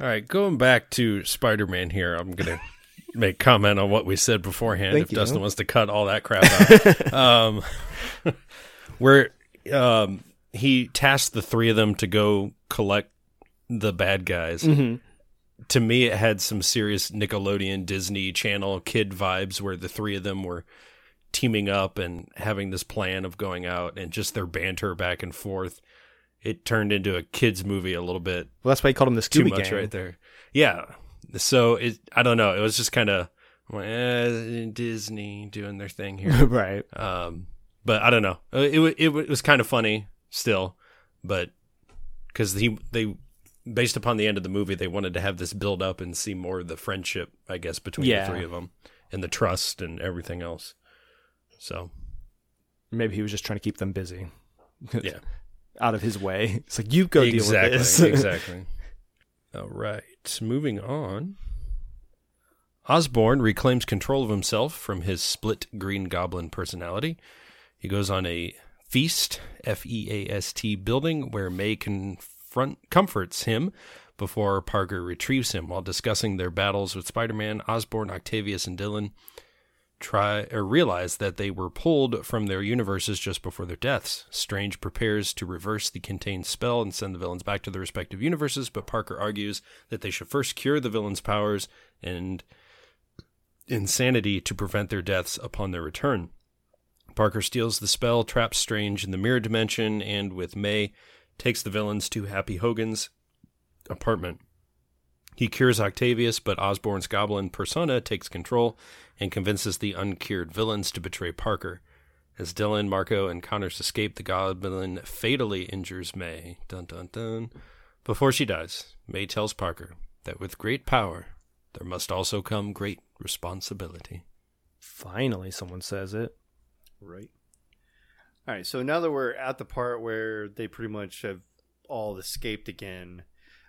Speaker 1: All right, going back to Spider Man here, I'm gonna make comment on what we said beforehand.
Speaker 3: Thank
Speaker 1: if
Speaker 3: you.
Speaker 1: Dustin wants to cut all that crap out, um, where um, he tasked the three of them to go collect the bad guys.
Speaker 3: Mhm.
Speaker 1: To me, it had some serious Nickelodeon, Disney Channel kid vibes, where the three of them were teaming up and having this plan of going out, and just their banter back and forth. It turned into a kids movie a little bit
Speaker 3: Well, that's why he called him the
Speaker 1: too
Speaker 3: Scooby
Speaker 1: much
Speaker 3: Gang.
Speaker 1: right there. Yeah. So it, I don't know. It was just kind of eh, Disney doing their thing here.
Speaker 3: right.
Speaker 1: um, but I don't know. Uh, It it, it was kind of funny still, but because he they based upon the end of the movie, they wanted to have this build up and see more of the friendship, I guess, between
Speaker 3: Yeah.
Speaker 1: the three of them and the trust and everything else. So
Speaker 3: Maybe he was just trying to keep them busy.
Speaker 1: Yeah.
Speaker 3: Out of his way. It's like, you go
Speaker 1: exactly,
Speaker 3: deal with this.
Speaker 1: exactly. All right, moving on. Osborn reclaims control of himself from his split Green Goblin personality. He goes on a feast, F E A S T, building where May confront comforts him before Parker retrieves him. While discussing their battles with Spider-Man, Osborn, Octavius, and Dillon try or realize that they were pulled from their universes just before their deaths. Strange prepares to reverse the contained spell and send the villains back to their respective universes, but Parker argues that they should first cure the villains' powers and insanity to prevent their deaths upon their return. Parker steals the spell, traps Strange in the mirror dimension, and with May, takes the villains to Happy Hogan's apartment. He cures Octavius, but Osborn's goblin persona takes control and convinces the uncured villains to betray Parker. As Dillon, Marko, and Connors escape, the goblin fatally injures May. Dun dun dun. Before she dies, May tells Parker that with great power, there must also come great responsibility.
Speaker 3: Finally, someone says it.
Speaker 4: Right. All right. So now that we're at the part where they pretty much have all escaped again,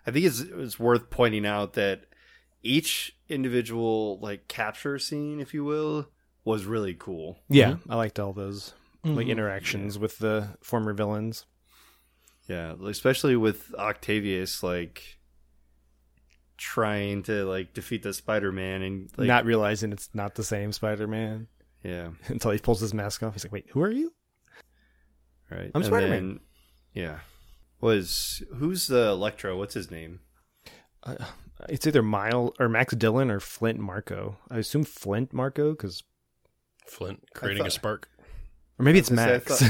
Speaker 4: I think it's it's worth pointing out that each individual like capture scene, if you will, was really cool.
Speaker 3: Yeah, I liked all those like
Speaker 2: Mhm.
Speaker 3: interactions with the former villains.
Speaker 4: Yeah, especially with Octavius, like trying to like defeat the Spider Man and like
Speaker 3: not realizing it's not the same Spider-Man
Speaker 4: yeah,
Speaker 3: until he pulls his mask off. He's like, "Wait, who are you?"
Speaker 4: right.
Speaker 3: I'm
Speaker 4: And
Speaker 3: Spider-Man.
Speaker 4: then- Yeah, was who's the Electro? What's his name?
Speaker 3: Uh, it's either Mile or Max Dillon or Flint Marko. I assume Flint Marko because,
Speaker 1: Flint creating a spark.
Speaker 3: or maybe it's
Speaker 4: I was gonna
Speaker 3: Max.
Speaker 4: say,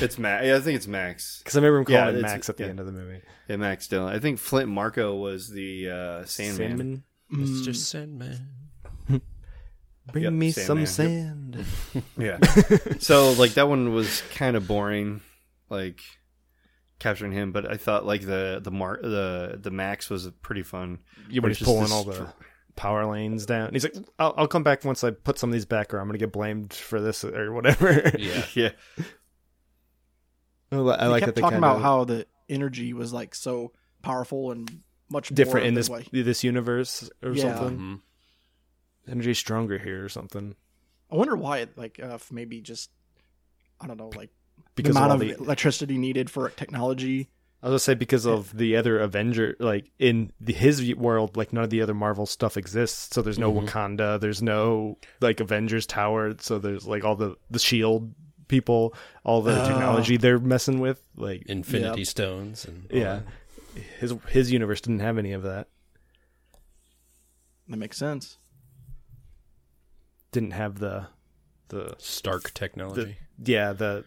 Speaker 4: I It's Max. Yeah, I think it's Max.
Speaker 3: Because I remember him calling him
Speaker 4: it's-
Speaker 3: Max at the
Speaker 4: yeah.
Speaker 3: end of the movie.
Speaker 4: Yeah, Max Dillon. I think Flint Marko was the uh, Sandman.
Speaker 3: Sandman,
Speaker 2: Mm,
Speaker 1: It's Sandman.
Speaker 3: bring
Speaker 4: Yep,
Speaker 3: me
Speaker 4: Sandman.
Speaker 3: some
Speaker 4: Yep.
Speaker 3: sand.
Speaker 4: Yeah. so like that one was kind of boring, like capturing him. But I thought like the the mar- the the Max was pretty fun.
Speaker 3: You
Speaker 4: Where
Speaker 3: were just pulling
Speaker 4: this
Speaker 3: all the power lanes down. He's like, I'll, "I'll come back once I put some of these back, or I'm going to get blamed for this or whatever."
Speaker 1: Yeah.
Speaker 4: yeah.
Speaker 3: I
Speaker 2: they
Speaker 3: like
Speaker 2: kept
Speaker 3: that they
Speaker 2: talking
Speaker 3: kinda
Speaker 2: about how the energy was like so powerful and much
Speaker 3: different
Speaker 2: more
Speaker 3: in this
Speaker 2: what-
Speaker 3: this universe or
Speaker 2: Yeah.
Speaker 3: something.
Speaker 1: Mhm.
Speaker 3: Energy's stronger here or something
Speaker 2: I wonder why it like uh, if maybe just I don't know like
Speaker 3: because
Speaker 2: the
Speaker 3: of all
Speaker 2: amount of
Speaker 3: the.
Speaker 2: electricity needed for technology.
Speaker 3: I was gonna say because of the other Avenger, like in the, his world, like none of the other Marvel stuff exists. So there's no
Speaker 1: Mhm.
Speaker 3: Wakanda, there's no like Avengers Tower. So there's like all the the Shield people, all the
Speaker 2: Oh.
Speaker 3: technology they're messing with. Like
Speaker 1: Infinity
Speaker 2: Yep.
Speaker 1: Stones and all
Speaker 3: yeah, his his universe didn't have any of that.
Speaker 2: That makes sense.
Speaker 3: Didn't have the the.
Speaker 1: Stark technology.
Speaker 3: yeah the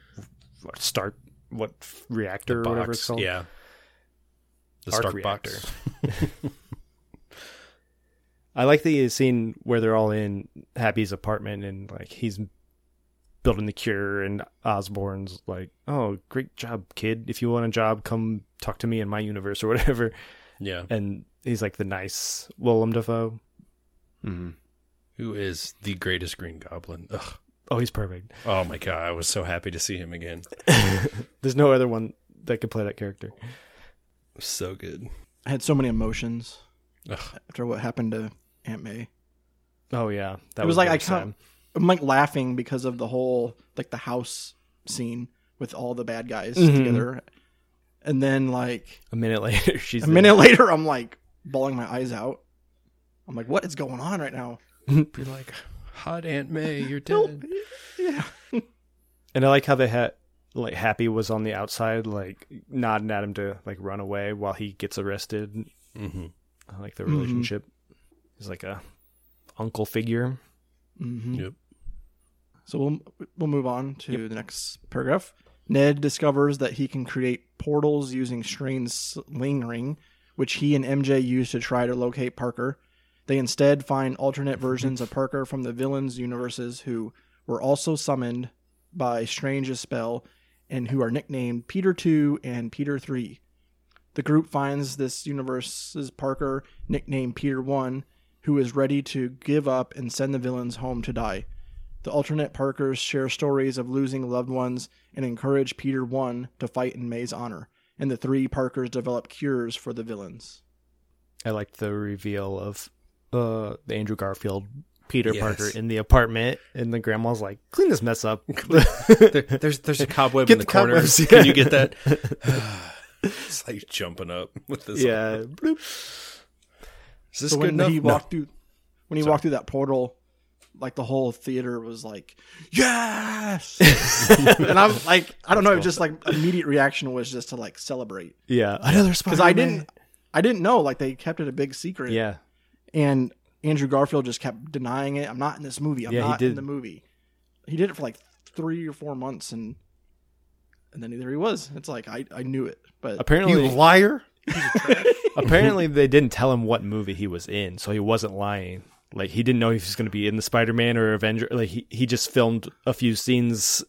Speaker 3: what, Stark what reactor
Speaker 1: the
Speaker 3: or whatever
Speaker 1: box.
Speaker 3: it's called.
Speaker 1: Yeah. The
Speaker 3: Arc
Speaker 1: Stark
Speaker 3: reactor.
Speaker 1: box.
Speaker 3: I like the scene where they're all in Happy's apartment and like he's building the cure and Osborn's like, "Oh, great job, kid. If you want a job, come talk to me in my universe or whatever."
Speaker 1: Yeah.
Speaker 3: And he's like the nice Willem Dafoe.
Speaker 4: hmm
Speaker 1: Who is the greatest Green Goblin? Ugh.
Speaker 3: Oh, he's perfect.
Speaker 1: Oh my god, I was so happy to see him again.
Speaker 3: There's no other one that could play that character.
Speaker 1: So good.
Speaker 2: I had so many emotions
Speaker 1: Ugh.
Speaker 2: after what happened to Aunt May.
Speaker 3: Oh yeah, that
Speaker 2: It was like I can't-
Speaker 3: sad.
Speaker 2: I'm like laughing because of the whole like the house scene with all the bad guys
Speaker 3: Mhm.
Speaker 2: together. And then like
Speaker 3: A minute later, she's
Speaker 2: a
Speaker 3: there.
Speaker 2: minute later, I'm like bawling my eyes out. I'm like, what is going on right now?
Speaker 1: Be like, hot Aunt May, you're dead.
Speaker 2: Yeah.
Speaker 3: And I like how they had like Happy was on the outside, like nodding at him to like run away while he gets arrested.
Speaker 1: Mm-hmm.
Speaker 3: I like the relationship. He's like a uncle figure.
Speaker 2: hmm
Speaker 1: Yep.
Speaker 2: So we'll we'll move on to the next paragraph. Ned discovers that he can create portals using Strange's sling ring, which he and MJ use to try to locate Parker. They instead find alternate mm-hmm. versions of Parker from the villains' universes who were also summoned by Strange's spell and who are nicknamed Peter 2 and Peter 3. The group finds this universe's Parker, nicknamed Peter 1, who is ready to give up and send the villains home to die. The alternate Parkers share stories of losing loved ones and encourage Peter 1 to fight in May's honor, and the three Parkers develop cures for the villains.
Speaker 3: I liked the reveal of uh the Andrew Garfield Peter
Speaker 1: Yes.
Speaker 3: Parker in the apartment, and the grandma's like, "Clean this mess up."
Speaker 1: There, there's there's a cobweb
Speaker 3: Get
Speaker 1: in the,
Speaker 3: the
Speaker 1: corner.
Speaker 3: yeah.
Speaker 1: Can you get that? it's like jumping up with this.
Speaker 3: yeah.
Speaker 1: Is this
Speaker 2: So
Speaker 1: good
Speaker 2: when
Speaker 1: enough?
Speaker 2: he
Speaker 1: No.
Speaker 2: walked through when he walked through that portal, like the whole theater was like, Yes And I'm like I don't know, just like immediate reaction was just to like celebrate.
Speaker 3: yeah, another
Speaker 2: Because I didn't I didn't know, like they kept it a big secret.
Speaker 3: Yeah,
Speaker 2: And Andrew Garfield just kept denying it. I'm not in this movie. I'm
Speaker 3: Yeah, he
Speaker 2: not in the movie. He did it for like three or four months, and and then there he was. It's like I, I knew it, but
Speaker 3: apparently,
Speaker 1: liar.
Speaker 3: apparently they didn't tell him what movie he was in, so he wasn't lying. Like he didn't know if he was going to be in the Spider-Man or Avenger. Like he, he just filmed a few scenes,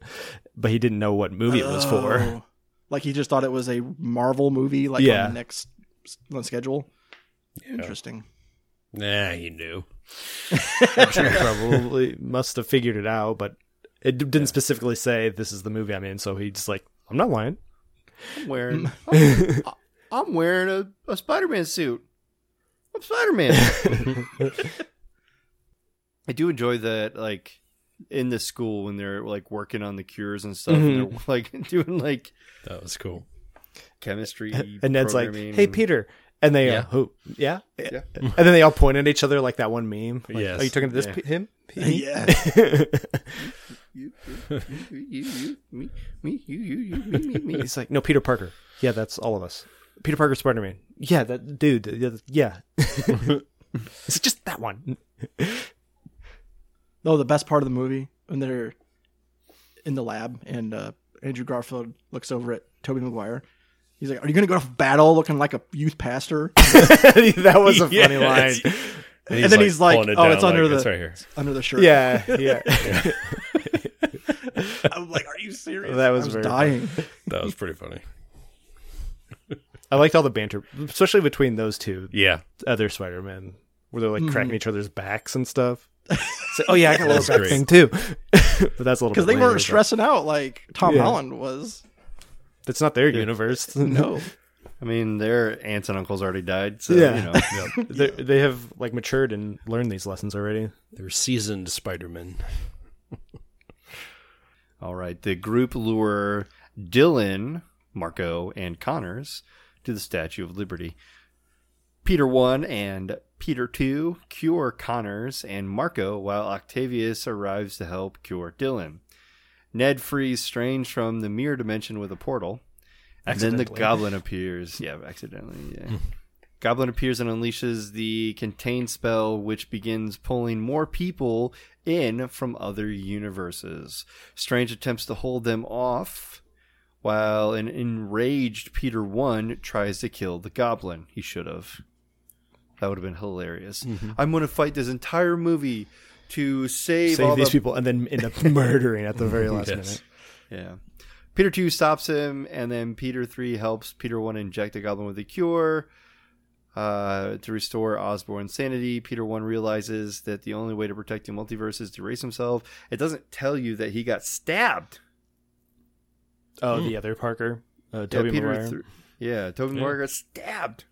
Speaker 3: but he didn't know what movie it was for.
Speaker 2: Oh. Like he just thought it was a Marvel movie, like
Speaker 3: Yeah.
Speaker 2: on the next s- on schedule. Interesting.
Speaker 1: Nah, he knew.
Speaker 3: I'm sure probably must have figured it out, but it d- didn't specifically say this is the movie I'm in. So he just like, I'm not lying.
Speaker 4: I'm wearing. I'm, I'm wearing a, a Spider-Man suit. I'm Spider-Man. I do enjoy that, like in the school when they're like working on the cures and stuff, and mm-hmm. they're like doing like
Speaker 1: That was cool.
Speaker 4: chemistry.
Speaker 3: And Ned's like, "Hey, Peter," and they,
Speaker 1: Yeah.
Speaker 3: uh, who, yeah?
Speaker 4: Yeah.
Speaker 3: and then they all point at each other like that one meme. Like,
Speaker 1: Yes.
Speaker 3: Are you talking to this
Speaker 4: Yeah.
Speaker 3: pe- him?
Speaker 2: Yeah.
Speaker 4: You, you, you, you, you, me, me, you, you, you, me, me, me.
Speaker 3: He's like, no, Peter Parker. Yeah, that's all of us. Peter Parker, Spider Man. Yeah, that dude. Yeah, yeah. it's just that one.
Speaker 2: No, the best part of the movie when they're in the lab and uh, Andrew Garfield looks over at Tobey Maguire. He's like, "Are you going to go to battle looking like a youth pastor?"
Speaker 3: that was a funny
Speaker 1: Yes.
Speaker 3: line.
Speaker 2: And then he's like,
Speaker 1: pulling it
Speaker 2: "Oh,
Speaker 1: down,
Speaker 2: it's under
Speaker 1: like,
Speaker 2: the-
Speaker 1: it's right here.
Speaker 2: under the shirt.
Speaker 3: Yeah, yeah.
Speaker 2: I'm like, "Are you serious?"
Speaker 3: That was
Speaker 2: I was
Speaker 3: very
Speaker 2: dying.
Speaker 1: That was pretty funny.
Speaker 3: I liked all the banter, especially between those two
Speaker 1: Yeah,
Speaker 3: other Spider Men, where they're like
Speaker 2: Mm-hmm.
Speaker 3: cracking each other's backs and stuff. It's like, oh yeah, I got a little
Speaker 1: That's
Speaker 3: back thing too. but that's a little
Speaker 2: because they
Speaker 3: later,
Speaker 2: weren't stressing out like Tom
Speaker 3: Yeah.
Speaker 2: Holland was.
Speaker 3: That's not their universe.
Speaker 2: No,
Speaker 4: I mean, their aunts and uncles already died, so
Speaker 3: Yeah.
Speaker 4: you know.
Speaker 3: They they have like matured and learned these lessons already.
Speaker 1: they're seasoned Spider-Man.
Speaker 4: All right, the group lure Dillon, Marko, and Connors to the Statue of Liberty. Peter 1 and Peter 2 cure Connors and Marko while Octavius arrives to help cure Dillon. Ned frees Strange from the mirror dimension with a portal. And then the goblin appears. Yeah, accidentally. Yeah. Hmm. goblin appears and unleashes the contain spell, which begins pulling more people in from other universes. Strange attempts to hold them off, while an enraged Peter One tries to kill the goblin. He should have. That would have been hilarious. Mm-hmm. I'm going to fight this entire movie to save,
Speaker 3: Save
Speaker 4: all
Speaker 3: these
Speaker 4: the
Speaker 3: people and then end up murdering at the very last
Speaker 1: Yes.
Speaker 3: minute.
Speaker 4: yeah. Peter 2 stops him, and then Peter 3 helps Peter 1 inject the goblin with a cure uh, to restore Osborn's sanity. Peter 1 realizes that the only way to protect the multiverse is to erase himself. It doesn't tell you that he got stabbed.
Speaker 3: Oh, the other Parker, uh,
Speaker 4: Yeah,
Speaker 3: Tobey
Speaker 4: Peter
Speaker 3: Maguire.
Speaker 4: th- yeah, Tobey Maguire got stabbed.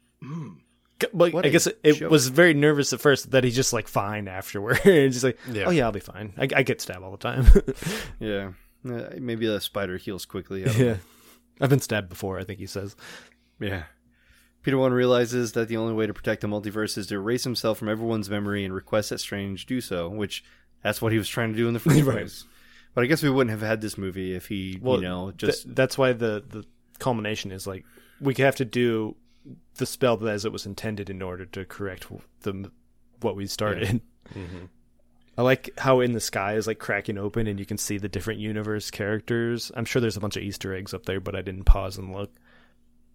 Speaker 3: But
Speaker 4: What
Speaker 3: I guess it,
Speaker 4: joke.
Speaker 3: was very nervous at first that he's just like fine afterward. He's like,
Speaker 1: Yeah.
Speaker 3: oh yeah, I'll be fine. I, I get stabbed all the time.
Speaker 4: Yeah. Uh, maybe a spider heals quickly.
Speaker 3: Yeah. I've been stabbed before, I think he says.
Speaker 4: Yeah. Peter One realizes that the only way to protect the multiverse is to erase himself from everyone's memory and request that Strange do so, which that's what he was trying to do in the first
Speaker 3: Right.
Speaker 4: place. But I guess we wouldn't have had this movie if he,
Speaker 3: Well,
Speaker 4: you know,
Speaker 3: Th-
Speaker 4: just
Speaker 3: that's why the, the culmination is like we have to do the spell as it was intended in order to correct the what we started. Mm-hmm. I like how in the sky is like cracking open and you can see the different universe characters. I'm sure there's a bunch of Easter eggs up there, but I didn't pause and look.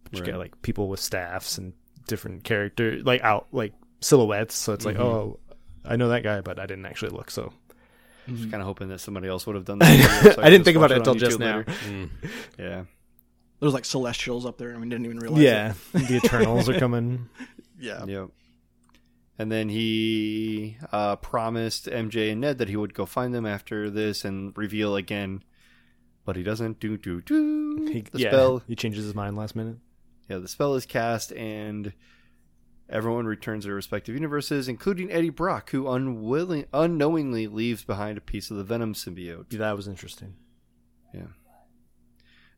Speaker 3: But you
Speaker 4: Right.
Speaker 3: get like people with staffs and different character like out like silhouettes. So it's like, mm-hmm. oh, I know that guy, but I didn't actually look. So I was
Speaker 4: kind of hoping that somebody else would have done that.
Speaker 3: I didn't think about it until just now. Mm.
Speaker 4: Yeah.
Speaker 2: There's like celestials up there, and we didn't even realize.
Speaker 3: yeah, the Eternals are coming.
Speaker 2: yeah.
Speaker 4: Yep. And then he uh, promised MJ and Ned that he would go find them after this and reveal again, but he doesn't. Do do do.
Speaker 3: He,
Speaker 4: the
Speaker 3: yeah,
Speaker 4: spell
Speaker 3: he changes his mind last minute.
Speaker 4: Yeah, the spell is cast, and everyone returns to their respective universes, including Eddie Brock, who unwilling, unknowingly leaves behind a piece of the Venom symbiote.
Speaker 3: Yeah, that was interesting.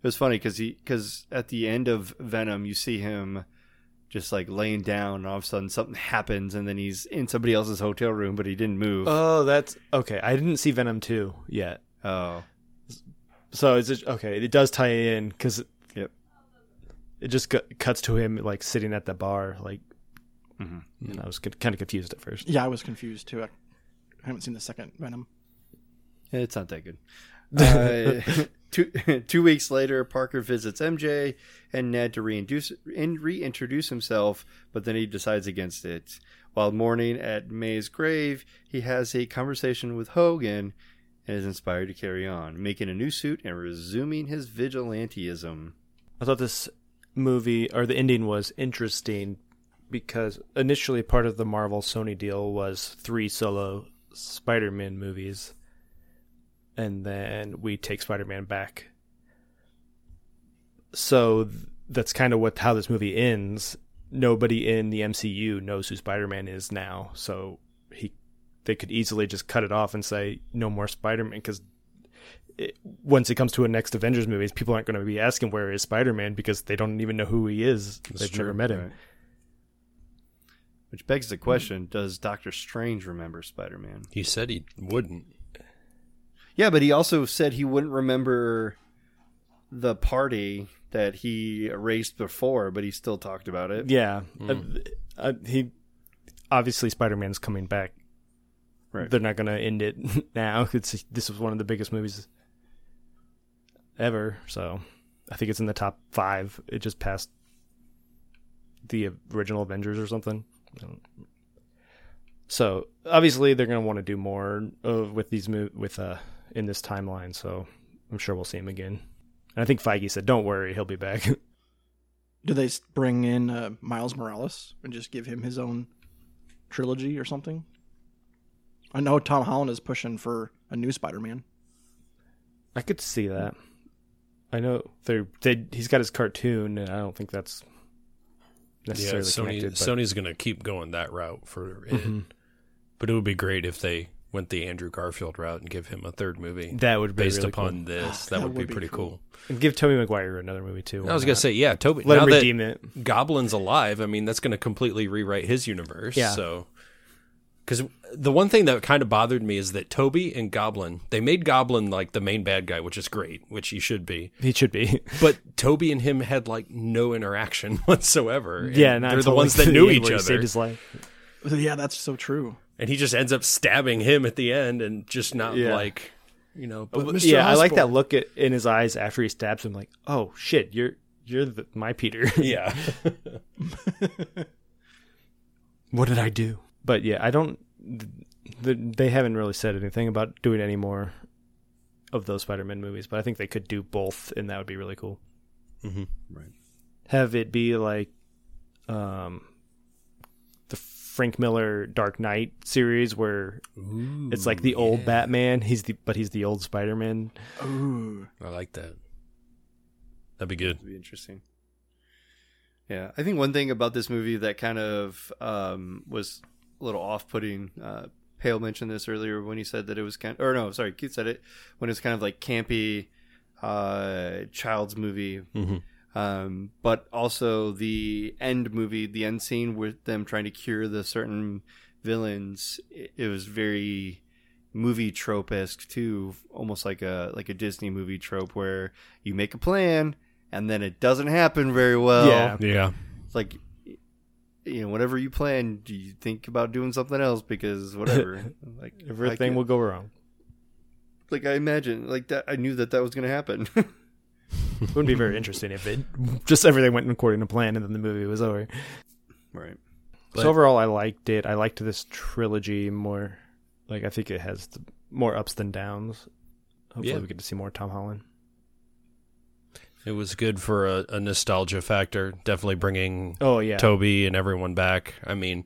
Speaker 4: It was funny because he, because at the end of Venom, you see him just like laying down, and all of a sudden something happens, and then he's in somebody else's hotel room, but he didn't move.
Speaker 3: Oh, that's okay. I didn't see Venom two yet,
Speaker 4: oh,
Speaker 3: so it's it okay? It does tie in because
Speaker 4: Yep.
Speaker 3: it just cu- cuts to him like sitting at the bar, like.
Speaker 4: Mhm.
Speaker 3: And I was kind of confused at first.
Speaker 2: Yeah, I was confused too. I, I haven't seen the second Venom.
Speaker 4: it's not that good. Uh, two two weeks later, Parker visits MJ and Ned to reintroduce in, reintroduce himself, but then he decides against it. While mourning at May's grave, he has a conversation with Hogan and is inspired to carry on, making a new suit and resuming his vigilanteism.
Speaker 3: I thought this movie or the ending was interesting because initially part of the Marvel Sony deal was three solo Spider-Man movies and then we take Spider-Man back. So th- that's kind of what how this movie ends. Nobody in the MCU knows who Spider-Man is now, so he they could easily just cut it off and say no more Spider-Man because once it comes to a next Avengers movie, people aren't going to be asking where is Spider Man because they don't even know who he is. They've
Speaker 1: true,
Speaker 3: never met him.
Speaker 4: Right. Which begs the question: Does Doctor Strange remember Spider-Man?
Speaker 1: He said he wouldn't.
Speaker 4: Yeah, but he also said he wouldn't remember the party that he erased before, but he still talked about it.
Speaker 3: Yeah, Uh, uh, he obviously Spider Man's coming back.
Speaker 4: Right.
Speaker 3: They're not going to end it now. It's this was one of the biggest movies ever, so I think it's in the top five. It just passed the original Avengers or something. So obviously they're going to want to do more of with these mov- with uh in this timeline. So I'm sure we'll see him again. And I think Feige said, "Don't worry, he'll be back."
Speaker 2: Do they bring in uh, Miles Morales and just give him his own trilogy or something? I know Tom Holland is pushing for a new Spider-Man.
Speaker 3: I could see that. I know they're they. He's got his cartoon, and I don't think that's
Speaker 1: Yeah,
Speaker 3: necessarily
Speaker 1: Sony,
Speaker 3: connected. But
Speaker 1: Sony's going to keep going that route for it.
Speaker 3: Mhm.
Speaker 1: But it would be great if they went the Andrew Garfield route and give him a third movie
Speaker 3: that would be
Speaker 1: based
Speaker 3: really
Speaker 1: upon this. Ah, that,
Speaker 2: That
Speaker 1: would, be
Speaker 2: would be
Speaker 1: pretty
Speaker 2: cool.
Speaker 1: cool.
Speaker 3: cool. And give Tobey Maguire another movie too.
Speaker 1: I was going to say, yeah, Tobey.
Speaker 3: let
Speaker 1: now
Speaker 3: him
Speaker 1: that
Speaker 3: redeem it.
Speaker 1: Goblin's alive, I mean, that's going to completely rewrite his universe.
Speaker 3: Yeah.
Speaker 1: So, because the one thing that kind of bothered me is that Tobey and Goblin, they made Goblin like the main bad guy, which is great, which he should be.
Speaker 3: He should be.
Speaker 1: But Tobey and him had like no interaction whatsoever.
Speaker 3: Yeah, not
Speaker 1: they're the ones that knew each other.
Speaker 3: Saved his life.
Speaker 2: Yeah, that's so true.
Speaker 1: And he just ends up stabbing him at the end and just not
Speaker 3: Yeah.
Speaker 1: like you know
Speaker 2: But
Speaker 1: but
Speaker 2: Mr.
Speaker 3: Yeah, I like that look at, in his eyes after he stabs him. Like, oh shit, you're you're the, my Peter.
Speaker 1: yeah
Speaker 3: what did I do? But yeah, I don't. th- th- they haven't really said anything about doing any more of those Spider-Man movies, but I think they could do both, and that would be really cool.
Speaker 1: mm-hmm.
Speaker 4: Right.
Speaker 3: Have it be like, um, the Frank Miller Dark Knight series, where it's like the old Batman. He's the but he's the old Spider-Man.
Speaker 2: Ooh,
Speaker 1: i like that that'd be good
Speaker 4: It'd be interesting. Yeah, I think one thing about this movie that kind of um, was a little off-putting uh, Hale mentioned this earlier when he said that it was kind. Or no, sorry, Keith said it when it's kind of like campy, uh, child's movie.
Speaker 1: Mhm.
Speaker 4: Um, but also the end movie, the end scene with them trying to cure the certain villains. It, it was very movie trope esque too, almost like a like a Disney movie trope where you make a plan and then it doesn't happen very well.
Speaker 3: Yeah.
Speaker 1: Yeah.
Speaker 4: It's like you know, whatever you plan, do you think about doing something else because whatever. like
Speaker 3: Everything
Speaker 4: I,
Speaker 3: will go wrong.
Speaker 4: like I imagine like that. I knew that that was going to happen.
Speaker 3: It wouldn't be very interesting if it just everything went according to plan and then the movie was over.
Speaker 4: right.
Speaker 1: But-
Speaker 3: so overall, I liked it. I liked this trilogy more. Like I think it has the, more ups than downs. Hopefully,
Speaker 1: Yeah.
Speaker 3: we get to see more Tom Holland.
Speaker 1: It was good for a, a nostalgia factor. Definitely bringing
Speaker 3: Oh yeah,
Speaker 1: Tobey and everyone back. I mean,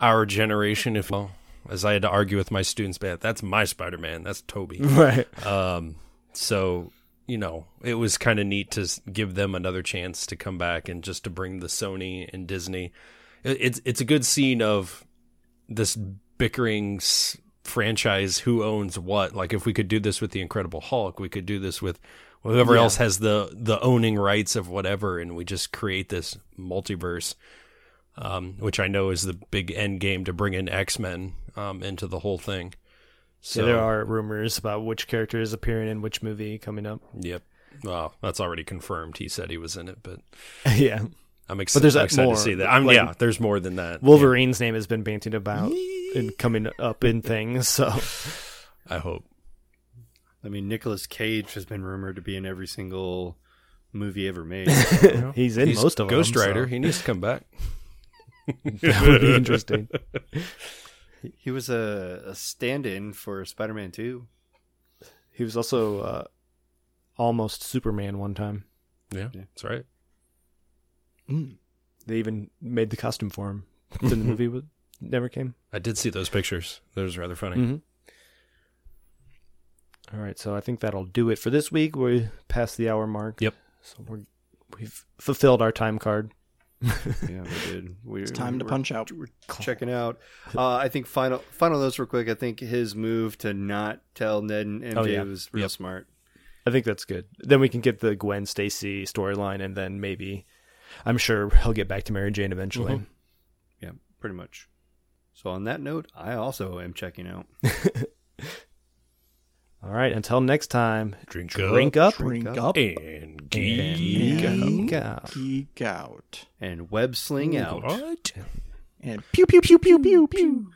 Speaker 1: our generation, if well, as I had to argue with my students, man, that's my Spider Man. That's Tobey.
Speaker 3: right.
Speaker 1: Um, so you know, it was kind of neat to give them another chance to come back and just to bring the Sony and Disney. It, it's it's a good scene of this bickering s- franchise who owns what. Like if we could do this with the Incredible Hulk, we could do this with whoever
Speaker 3: Yeah.
Speaker 1: else has the the owning rights of whatever, and we just create this multiverse. Um, which I know is the big end game to bring in X Men um, into the whole thing. So
Speaker 3: So there are rumors about which character is appearing in which movie coming up.
Speaker 1: Yep. Well, that's already confirmed. He said he was in it, but
Speaker 3: yeah,
Speaker 1: I'm ex-
Speaker 3: But there's
Speaker 1: I'm excited
Speaker 3: more,
Speaker 1: to see that. I'm
Speaker 3: like-
Speaker 1: yeah. There's more than that.
Speaker 3: Wolverine's name has been bantied about and coming up in things. So
Speaker 1: I hope.
Speaker 4: I mean, Nicolas Cage has been rumored to be in every single movie ever made.
Speaker 3: he's in
Speaker 1: He's
Speaker 3: most of
Speaker 1: Ghost
Speaker 3: them.
Speaker 1: Rider.
Speaker 3: so
Speaker 1: He needs to come back.
Speaker 3: that would be interesting.
Speaker 4: He was a, a stand-in for Spider-Man 2.
Speaker 3: He was also uh, almost Superman one time.
Speaker 1: Yeah,
Speaker 4: Yeah.
Speaker 1: that's right.
Speaker 2: Mm.
Speaker 3: They even made the costume for him. Then the movie was, never came.
Speaker 1: I did see those pictures. Those was rather funny.
Speaker 3: Mm-hmm. All right, so I think that'll do it for this week. We passed the hour mark.
Speaker 1: Yep.
Speaker 3: So we're we've fulfilled our time card.
Speaker 4: Yeah, we did. We,
Speaker 2: It's time to
Speaker 4: we're-
Speaker 2: punch out.
Speaker 4: We're checking out. Uh, I think final final notes real quick. I think his move to not tell Ned and MJ
Speaker 3: Oh, yeah.
Speaker 4: was real
Speaker 1: Yep.
Speaker 4: smart.
Speaker 3: I think that's good. Then we can get the Gwen Stacy storyline, and then maybe I'm sure he'll get back to Mary Jane eventually.
Speaker 1: Mhm.
Speaker 4: Yeah, pretty much. So on that note, I also am checking out.
Speaker 3: All right, until next time.
Speaker 1: Drink,
Speaker 3: Drink up,
Speaker 2: Drink
Speaker 4: up.
Speaker 2: up
Speaker 1: and
Speaker 3: and
Speaker 1: geek
Speaker 3: geek out.
Speaker 2: geek out.
Speaker 4: And web sling out.
Speaker 1: What?
Speaker 2: And pew pew pew pew pew pew.